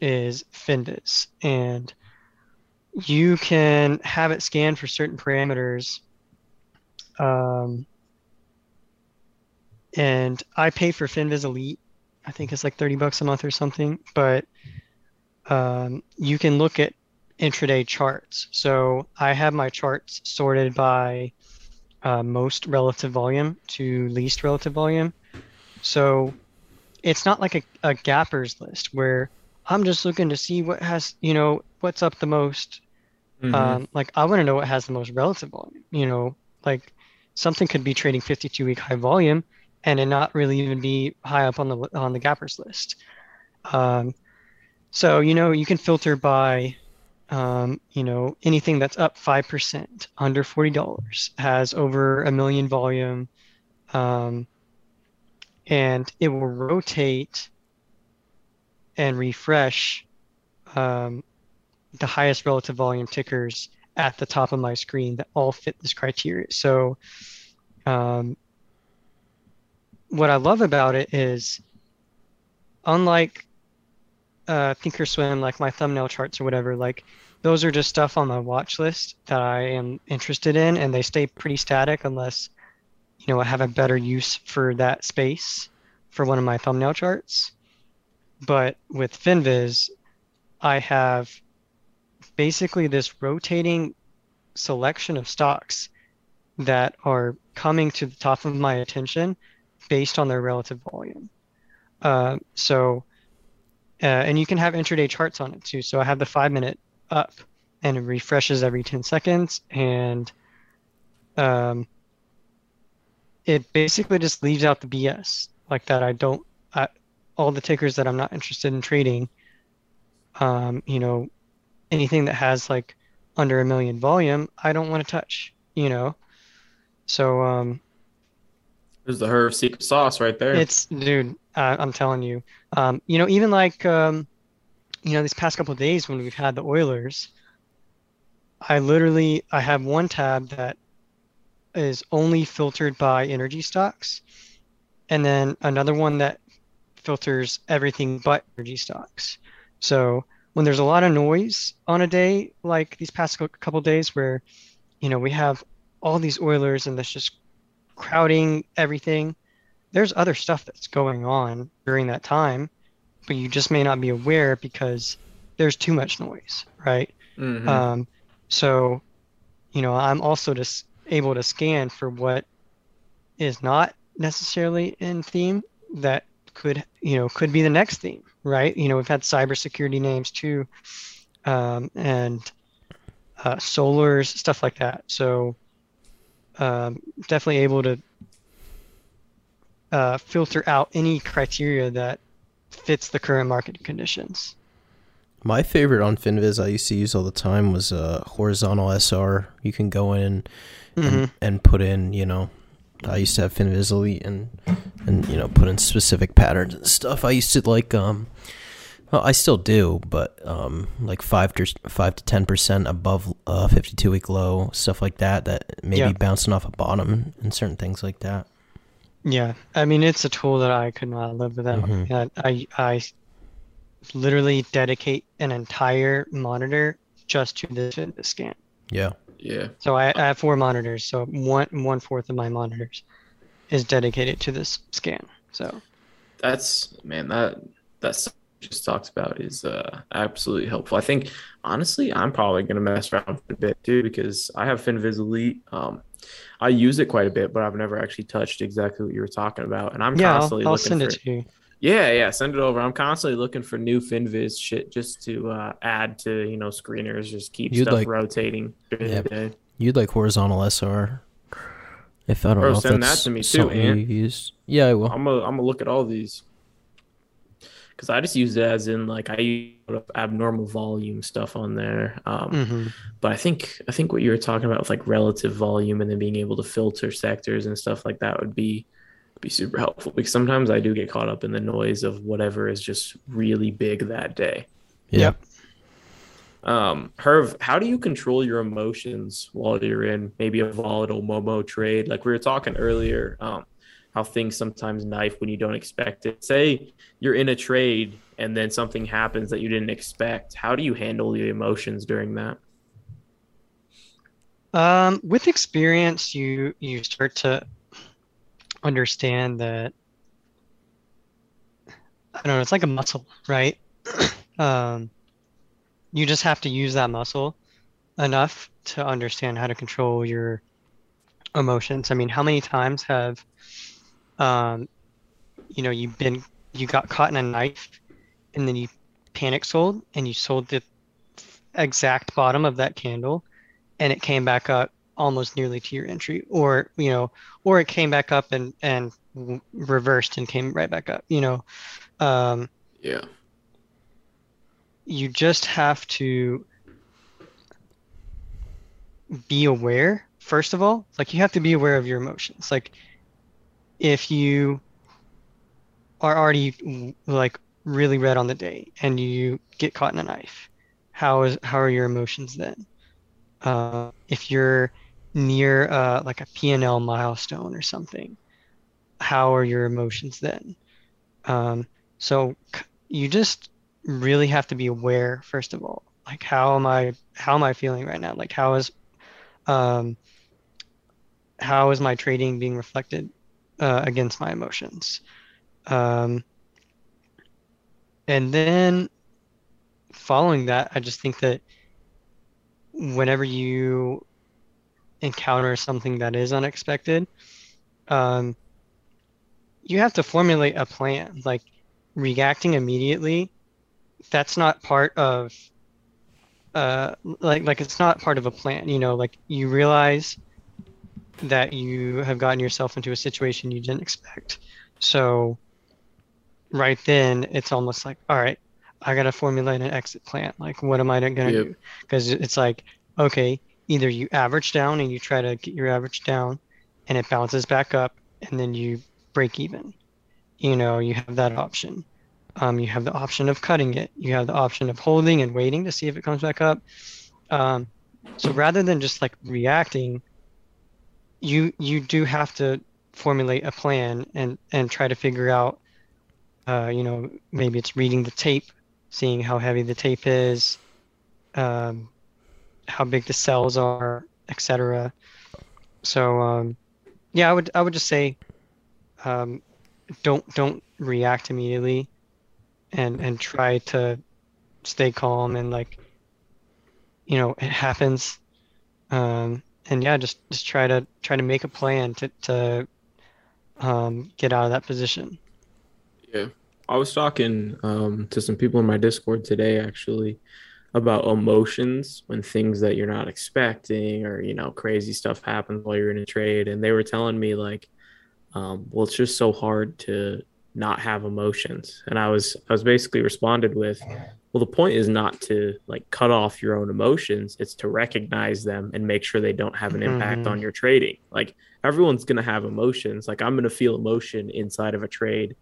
is Finviz, and you can have it scanned for certain parameters. Um, and I pay for Finviz Elite. I think it's like 30 bucks a month or something, but um, you can look at intraday charts. So I have my charts sorted by uh, most relative volume to least relative volume. So it's not like a, a gappers list where I'm just looking to see what has, you know, what's up the most. Mhm. Um, like I want to know what has the most relative volume. You know, like something could be trading 52 week high volume and not really even be high up on the on the gappers list. Um, so you know you can filter by um, you know anything that's up 5% under $40 has over a million volume um, and it will rotate and refresh um, the highest relative volume tickers at the top of my screen that all fit this criteria. So, um, what I love about it is, unlike uh, Thinkorswim, like my thumbnail charts or whatever, like those are just stuff on my watch list that I am interested in, and they stay pretty static unless, you know, I have a better use for that space for one of my thumbnail charts. But with FinViz, I have basically this rotating selection of stocks that are coming to the top of my attention based on their relative volume. Uh, so, uh, and you can have intraday charts on it too. So I have the five minute up and it refreshes every 10 seconds. And um, it basically just leaves out the BS like that. I don't, I, all the tickers that I'm not interested in trading, um, you know, anything that has like under a million volume, I don't want to touch, you know. So um, There's the Herv secret sauce right there. it's dude, uh, I'm telling you, um, you know, even like um, you know, these past couple days when we've had the Oilers, I literally I have one tab that is only filtered by energy stocks, and then another one that filters everything but energy stocks. So when there's a lot of noise on a day like these past cou- couple days where, you know, we have all these Oilers and that's just crowding everything, there's other stuff that's going on during that time, but you just may not be aware because there's too much noise, right? Mhm. Um, so, you know, I'm also just able to scan for what is not necessarily in theme that could, you know, could be the next theme, right? You know, we've had cybersecurity names too, um, and uh, solars, stuff like that. So, um, definitely able to uh, filter out any criteria that fits the current market conditions. My favorite on Finviz I used to use all the time was uh, horizontal SR. You can go in Mhm. and, and put in, you know, I used to have Finviz Elite and and you know put in specific patterns and stuff. I used to like um, well I still do, but um, like five to five to ten percent above uh fifty two week low stuff like that. That maybe Yeah. bouncing off a bottom and certain things like that. Yeah, I mean it's a tool that I could not live without. Mhm. Yeah, I I literally dedicate an entire monitor just to this Finviz scan. Yeah, yeah. So I, I have four monitors, so one one fourth of my monitors is dedicated to this scan. So That's man, that that stuff you just talked about is uh absolutely helpful. I think honestly, I'm probably gonna mess around for a bit too because I have FinViz Elite. Um, I use it quite a bit, but I've never actually touched exactly what you were talking about. And I'm yeah, I'll, constantly I'll looking send for it to you. yeah, yeah, send it over. I'm constantly looking for new FinViz shit just to uh, add to you know screeners, just keep You'd stuff like- rotating Yeah. the day. you'd like horizontal SR. If I don't Bro, know if send that to me too, something Ant. you use. Yeah, I will. I'm gonna I'm gonna look at all these because I just use it as in like I use abnormal volume stuff on there. Um, hmm But I think I think what you were talking about with like relative volume and then being able to filter sectors and stuff like that would be be super helpful because sometimes I do get caught up in the noise of whatever is just really big that day. Yeah. Yep. Um, Herv, how do you control your emotions while you're in maybe a volatile Momo trade? Like we were talking earlier, um, how things sometimes knife when you don't expect it. Say you're in a trade and then something happens that you didn't expect. How do you handle the emotions during that? Um, with experience, you you start to understand that I don't know, it's like a muscle, right? Um, you just have to use that muscle enough to understand how to control your emotions. I mean, how many times have um, you know, you've been you got caught in a knife and then you panic sold and you sold the exact bottom of that candle and it came back up almost nearly to your entry or you know or it came back up and and reversed and came right back up you know um Yeah. you just have to be aware first of all like you have to be aware of your emotions like if you are already like really red on the day and you get caught in a knife how is how are your emotions then? Uh, if you're near uh, like a P&L milestone or something how are your emotions then? Um, so you just really have to be aware first of all like how am i how am i feeling right now? Like how is um how is my trading being reflected uh, against my emotions. Um and then following that i just think that whenever you encounter something that is unexpected um you have to formulate a plan. Like reacting immediately that's not part of uh like like it's not part of a plan. You know like you realize that you have gotten yourself into a situation you didn't expect. So right then it's almost like, all right, I gotta formulate an exit plan. Like what am I gonna Yep. do? Because it's like, okay, either you average down and you try to get your average down and it bounces back up and then you break even. You know, you have that option. Um, you have the option of cutting it. You have the option of holding and waiting to see if it comes back up. Um, so rather than just like reacting, you you do have to formulate a plan and and try to figure out, uh, you know, maybe it's reading the tape, seeing how heavy the tape is, um, how big the sells are, etc. So um, yeah, I would I would just say, um, don't don't react immediately, and and try to stay calm and like, you know, it happens, um, and yeah, just just try to try to make a plan to to um, get out of that position. Yeah. I was talking um, to some people in my Discord today actually about emotions when things that you're not expecting or you know crazy stuff happens while you're in a trade and they were telling me like um, well it's just so hard to not have emotions and I was I was basically responded with well the point is not to like cut off your own emotions it's to recognize them and make sure they don't have an impact Mhm. on your trading. Like everyone's going to have emotions. Like I'm going to feel emotion inside of a trade.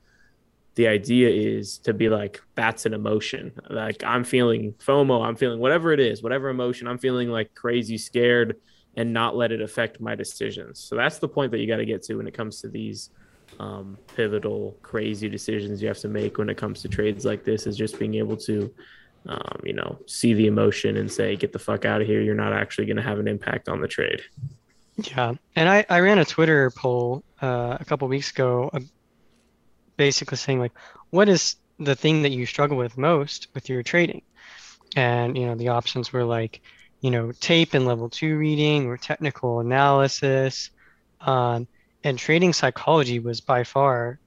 The idea is to be like that's an emotion. Like i'm feeling fomo i'm feeling whatever it is whatever emotion i'm feeling like crazy scared and not let it affect my decisions. So that's the point that you got to get to when it comes to these um, pivotal crazy decisions you have to make when it comes to trades like this is just being able to um, you know see the emotion and say get the fuck out of here. You're not actually going to have an impact on the trade. Yeah, and I, I ran a Twitter poll uh, a couple weeks ago, uh, basically saying like, what is the thing that you struggle with most with your trading? And you know, the options were like, you know, tape and level two reading or technical analysis, um, and trading psychology was by far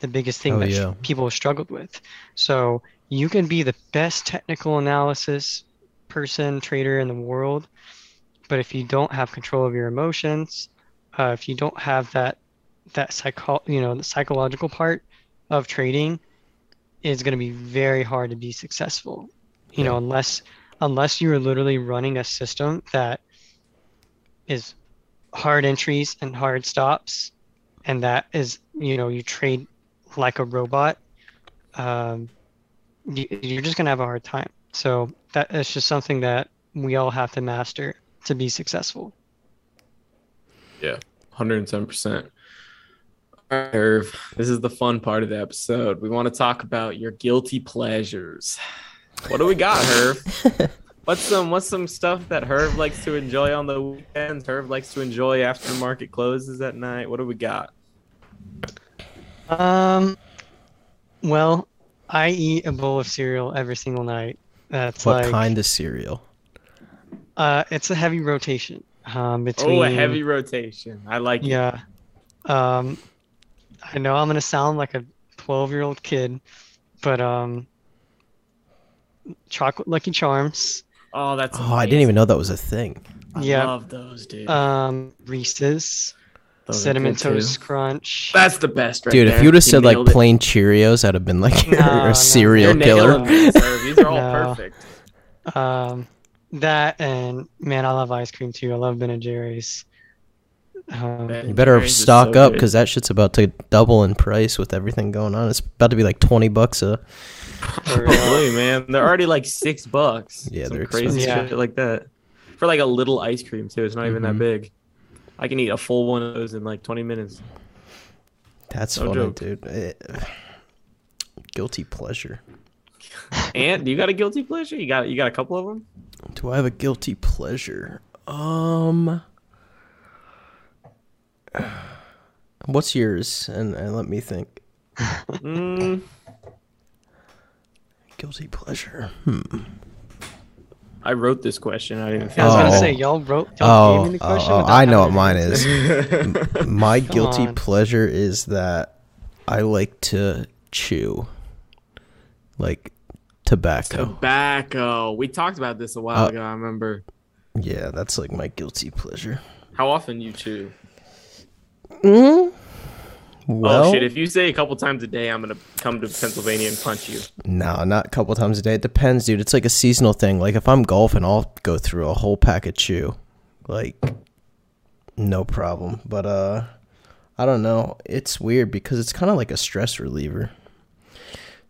the biggest thing Oh, that yeah. people struggled with. So you can be the best technical analysis person trader in the world, but if you don't have control of your emotions, uh, if you don't have that that psycho you know the psychological part of trading, it's going to be very hard to be successful. You know, unless unless you are literally running a system that is hard entries and hard stops, and that is you know you trade like a robot. Um, you, you're just going to have a hard time. So that is just something that we all have to master to be successful. Yeah, 110%. All right, Herv, this is the fun part of the episode. We want to talk about your guilty pleasures. What do we got, Herv? what's some what's some stuff that Herv likes to enjoy on the weekends? Herv likes to enjoy after the market closes at night. What do we got? Um, well, I eat a bowl of cereal every single night. That's What like, kind of cereal? uh, it's a heavy rotation. Um, between Oh, a heavy rotation. I like it. yeah. Um, I know I'm gonna sound like a 12 year old kid, but um, chocolate Lucky Charms, Oh, that's Oh, I didn't even know that was a thing. I yeah. love those, dude. um, Reese's, Those Cinnamon good, too. Toast Crunch. That's the best, right Dude, there. if you would have said like it. plain Cheerios, I'd have been like you're No, no, a serial killer. nailing these, These are all No. perfect. Um, that and man, I love ice cream too. I love Ben and Jerry's. Um, You better stock so up because that shit's about to double in price with everything going on. It's about to be like twenty bucks a. for. Probably, man. They're already like six bucks. Yeah, Some they're crazy expensive. shit like that. For like a little ice cream too. It's not even that Mhm. big. I can eat a full one of those in like 20 minutes. That's No funny, joke. dude. Eh, guilty pleasure. And do you got a guilty pleasure? You got you got a couple of them? Do I have a guilty pleasure? Um. What's yours? And, and let me think. Mm, Guilty pleasure. Hmm. I wrote this question. I didn't I was gonna Oh. say y'all wrote y'all Oh, gave me the oh, question. oh, without I know what mine is. My Come guilty on. pleasure is that I like to chew, like tobacco. Tobacco. We talked about this a while Uh, ago. I remember. Yeah, that's like my guilty pleasure. How often you chew? Mm? Well, oh shit! If you say a couple times a day, I'm gonna come to Pennsylvania and punch you. no, not a couple times a day. It depends, dude. It's like a seasonal thing. Like if I'm golfing, I'll go through a whole pack of chew, like no problem. But uh, I don't know. It's weird because it's kind of like a stress reliever.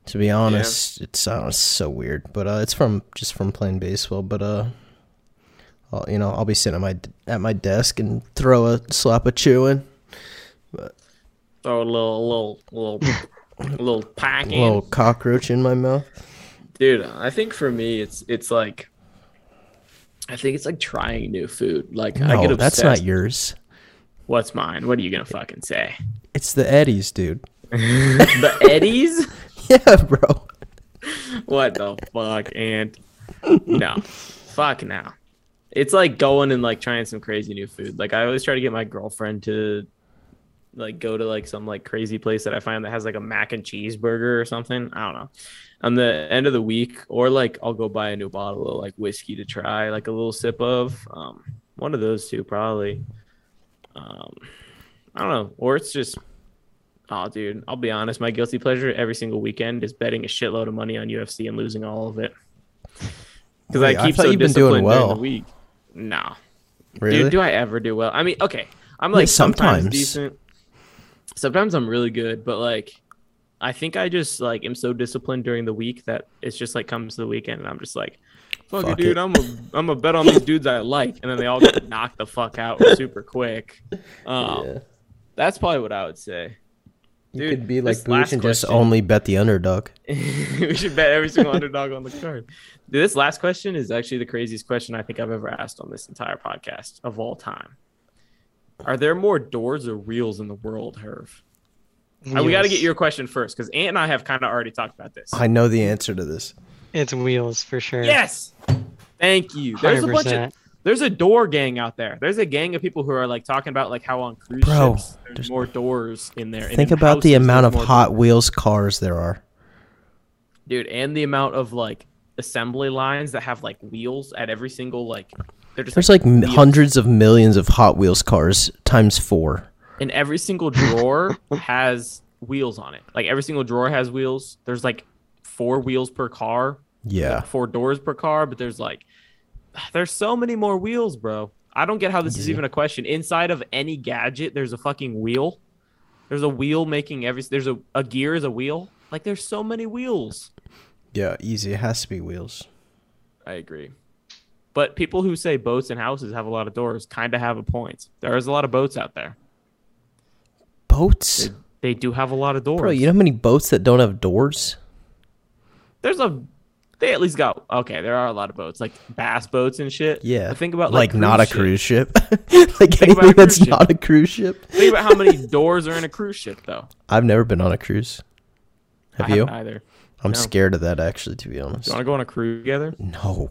To be honest, it sounds so weird, but uh, it's from just from playing baseball. But uh, I'll, you know, I'll be sitting at my at my desk and throw a slap of chew in. But throw a little, little, little, little pack A little cockroach in my mouth. Dude, I think for me, it's it's like, I think it's like trying new food. Like I get No, obsessed. that's not yours. What's mine? What are you gonna fucking say? It's the Eddies, dude. the Eddies? Yeah, bro. What the fuck? And no, fuck now. It's like going and like trying some crazy new food. Like I always try to get my girlfriend to like go to like some like crazy place that I find that has like a mac and cheeseburger or something. I don't know. On the end of the week, or like I'll go buy a new bottle of like whiskey to try, like a little sip of. Um, one of those two probably. Um, I don't know. Or it's just Oh, dude, I'll be honest. My guilty pleasure every single weekend is betting a shitload of money on UFC and losing all of it. Because I I keep thought so you've been doing disciplined during well. the week. No, Really? dude, do I ever do well? I mean, okay, I'm like sometimes. sometimes. decent. Sometimes I'm really good, but like, I think I just like am so disciplined during the week that it's just like comes to the weekend and I'm just like, fuck, it, dude. I'm a I'm a bet on these dudes I like, and then they all get knocked the fuck out super quick. Um, yeah. That's probably what I would say. You Dude, could be like Booch and just only bet the underdog. we should bet every single underdog on the card. Dude, this last question is actually the craziest question I think I've ever asked on this entire podcast of all time. Are there more doors or wheels in the world, Herv? Uh, we got to get your question first because Ant and I have kind of already talked about this. I know the answer to this. It's wheels for sure. Yes. Thank you. There's a bunch of there's a door gang out there. There's a gang of people who are like talking about like how on cruise Bro, ships there's, there's- more doors in there. and Think in about the amount of Hot doors. Wheels cars there are. dude and the amount of like assembly lines that have like wheels at every single like they're just There's like wheels. hundreds of millions of Hot Wheels cars times four. and every single drawer has wheels on it like every single drawer has wheels there's like four wheels per car Yeah. four doors per car but there's like there's so many more wheels bro i don't get how this is even a question inside of any gadget there's a fucking wheel there's a wheel making every there's a, a gear is a wheel like there's so many wheels Yeah, easy. It has to be wheels. I agree. But people who say boats and houses have a lot of doors kind of have a point. There is a lot of boats out there. Boats? They, they do have a lot of doors. Bro, you know how many boats that don't have doors? There's a they at least got okay. There are a lot of boats like bass boats and shit. Yeah. But think about like, like, not a cruise ship. like about a anything that's ship. not a cruise ship. Think about how many doors are in a cruise ship though. I've never been on a cruise. Have I you? either. I'm no. scared of that actually, to be honest. You want to go on a cruise together? No,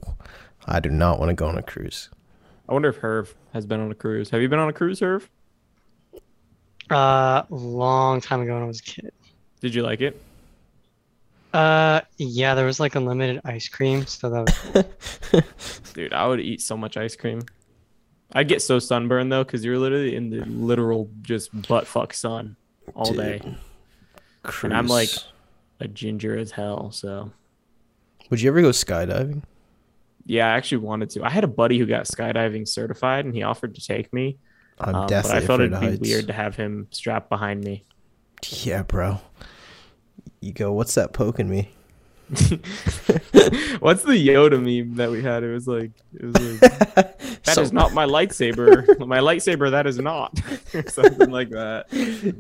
I do not want to go on a cruise. I wonder if Herv has been on a cruise. Have you been on a cruise, Herv? Uh, long time ago when I was a kid. Did you like it? Uh, yeah, there was like unlimited ice cream, so that was Dude, I would eat so much ice cream. I'd get so sunburned though, because you're literally in the literal just butt fuck sun all Dude. day. Cruise. And I'm like a ginger as hell. So would you ever go skydiving? Yeah, I actually wanted to. I had a buddy who got skydiving certified, and he offered to take me. I'm um, but definitely I felt it'd be heights. weird to have him strapped behind me. Yeah, bro. You go. What's that poking me? What's the Yoda meme that we had? It was like, it was like, that is So- not my lightsaber. my lightsaber, that is not. Something like that.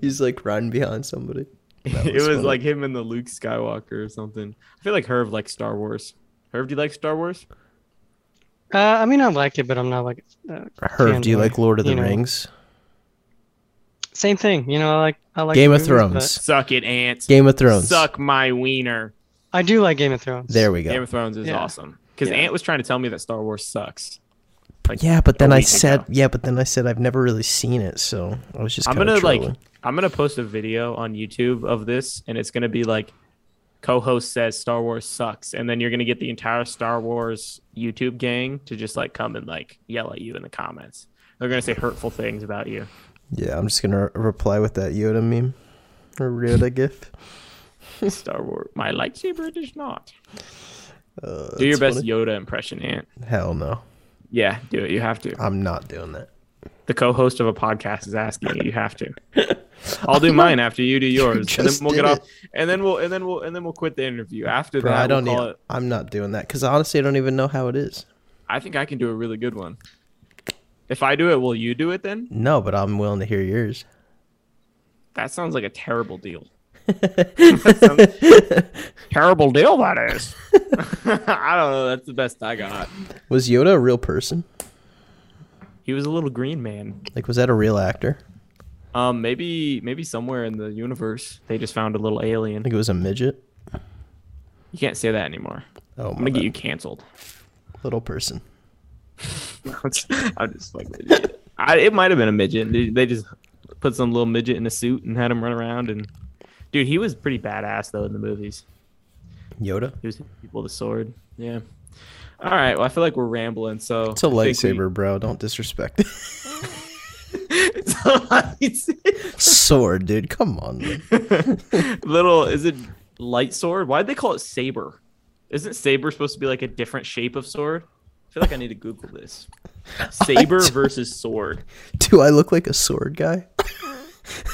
He's like riding behind somebody. That it was funny. like him and the Luke Skywalker or something. I feel like Herv likes Star Wars. Herv, do you like Star Wars? Uh, I mean, I like it, but I'm not like uh, Herv, do you like Lord of the you know. Rings? same thing. You know, I like I like Game of movies, Thrones. but Suck it, ants. Game of Thrones. Suck my wiener. I do like Game of Thrones. There we go. Game of Thrones is Yeah. awesome. Because Yeah. Ant was trying to tell me that Star Wars sucks. Like, Yeah, but then I said, ago. yeah, but then I said I've never really seen it, so I was just. I'm gonna trolling. like I'm gonna post a video on YouTube of this, and it's gonna be like co-host says Star Wars sucks, and then you're gonna get the entire Star Wars YouTube gang to just like come and like yell at you in the comments. They're gonna say hurtful things about you. Yeah, I'm just gonna reply with that Yoda meme or Yoda gif. Star Wars. My lightsaber does not. Uh, Do your best Yoda impression, Ant. Hell no, Yeah, do it. You have to. I'm not doing that. The co-host of a podcast is asking you. You have to. I'll do mine after you do yours, and then we'll get off. it. And then we'll and then we'll and then we'll quit the interview. After Bro, that, I don't we'll need. it. I'm not doing that because honestly, I don't even know how it is. I think I can do a really good one. If I do it, will you do it then? No, but I'm willing to hear yours. That sounds like a terrible deal. Terrible deal that is. I don't know. That's the best I got. Was Yoda a real person? He was a little green man. Like, was that a real actor? Um, maybe maybe somewhere in the universe they just found a little alien. I think it was a midget. You can't say that anymore. Oh I'm gonna get you canceled. little person. I'm just, I'm just fucking with you. I, it might have been a midget. They, just put some little midget in a suit and had him run around. And dude, he was pretty badass though in the movies. Yoda. He was people with a sword. Yeah. All right. Well, I feel like we're rambling. So It's a I think we- lightsaber, bro. Don't disrespect it. it's a lightsaber. Sword, dude. Come on. Little. Is it light sword? Why'd they call it saber? Isn't saber supposed to be like a different shape of sword? I feel like I need to Google this. Saber versus sword. Do I look like a sword guy?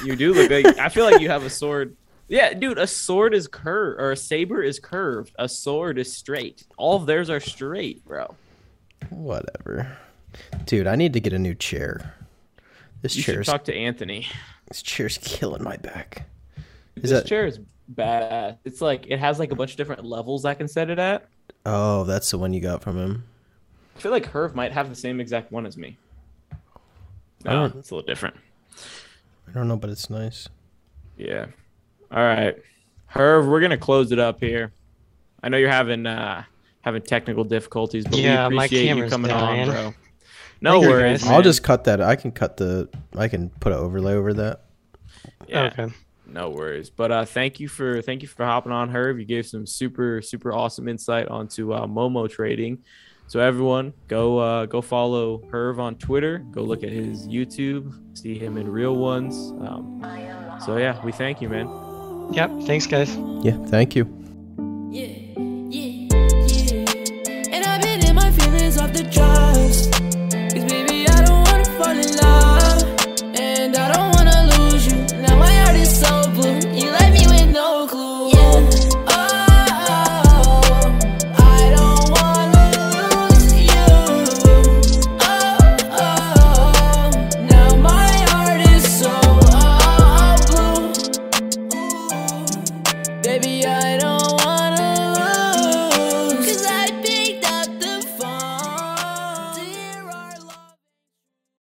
You do look like. I feel like you have a sword. Yeah, dude, a sword is curved, or a saber is curved. A sword is straight. All of theirs are straight, bro. Whatever. Dude, I need to get a new chair. This You chair's talk to Anthony. this chair's killing my back. Is this that chair is badass. It's like it has like a bunch of different levels I can set it at. Oh, that's the one you got from him. I feel like Herv might have the same exact one as me. I No, don't- it's a little different. I don't know, but it's nice. Yeah. All right, Herv, we're gonna close it up here. I know you're having uh having technical difficulties, but Yeah, we my appreciate you coming dying. on, bro. No Thank worries. guys. I'll man. just cut that. I can cut the. I can put an overlay over that. yeah. Okay. No worries. But uh, thank you for thank you for hopping on, Herv. You gave some super super awesome insight onto uh, Momo trading. So everyone, go uh, go follow Herv on Twitter. Go look at his YouTube. See him in real ones. Um, so yeah, we thank you, man. Yep. Thanks, guys. Yeah. Thank you.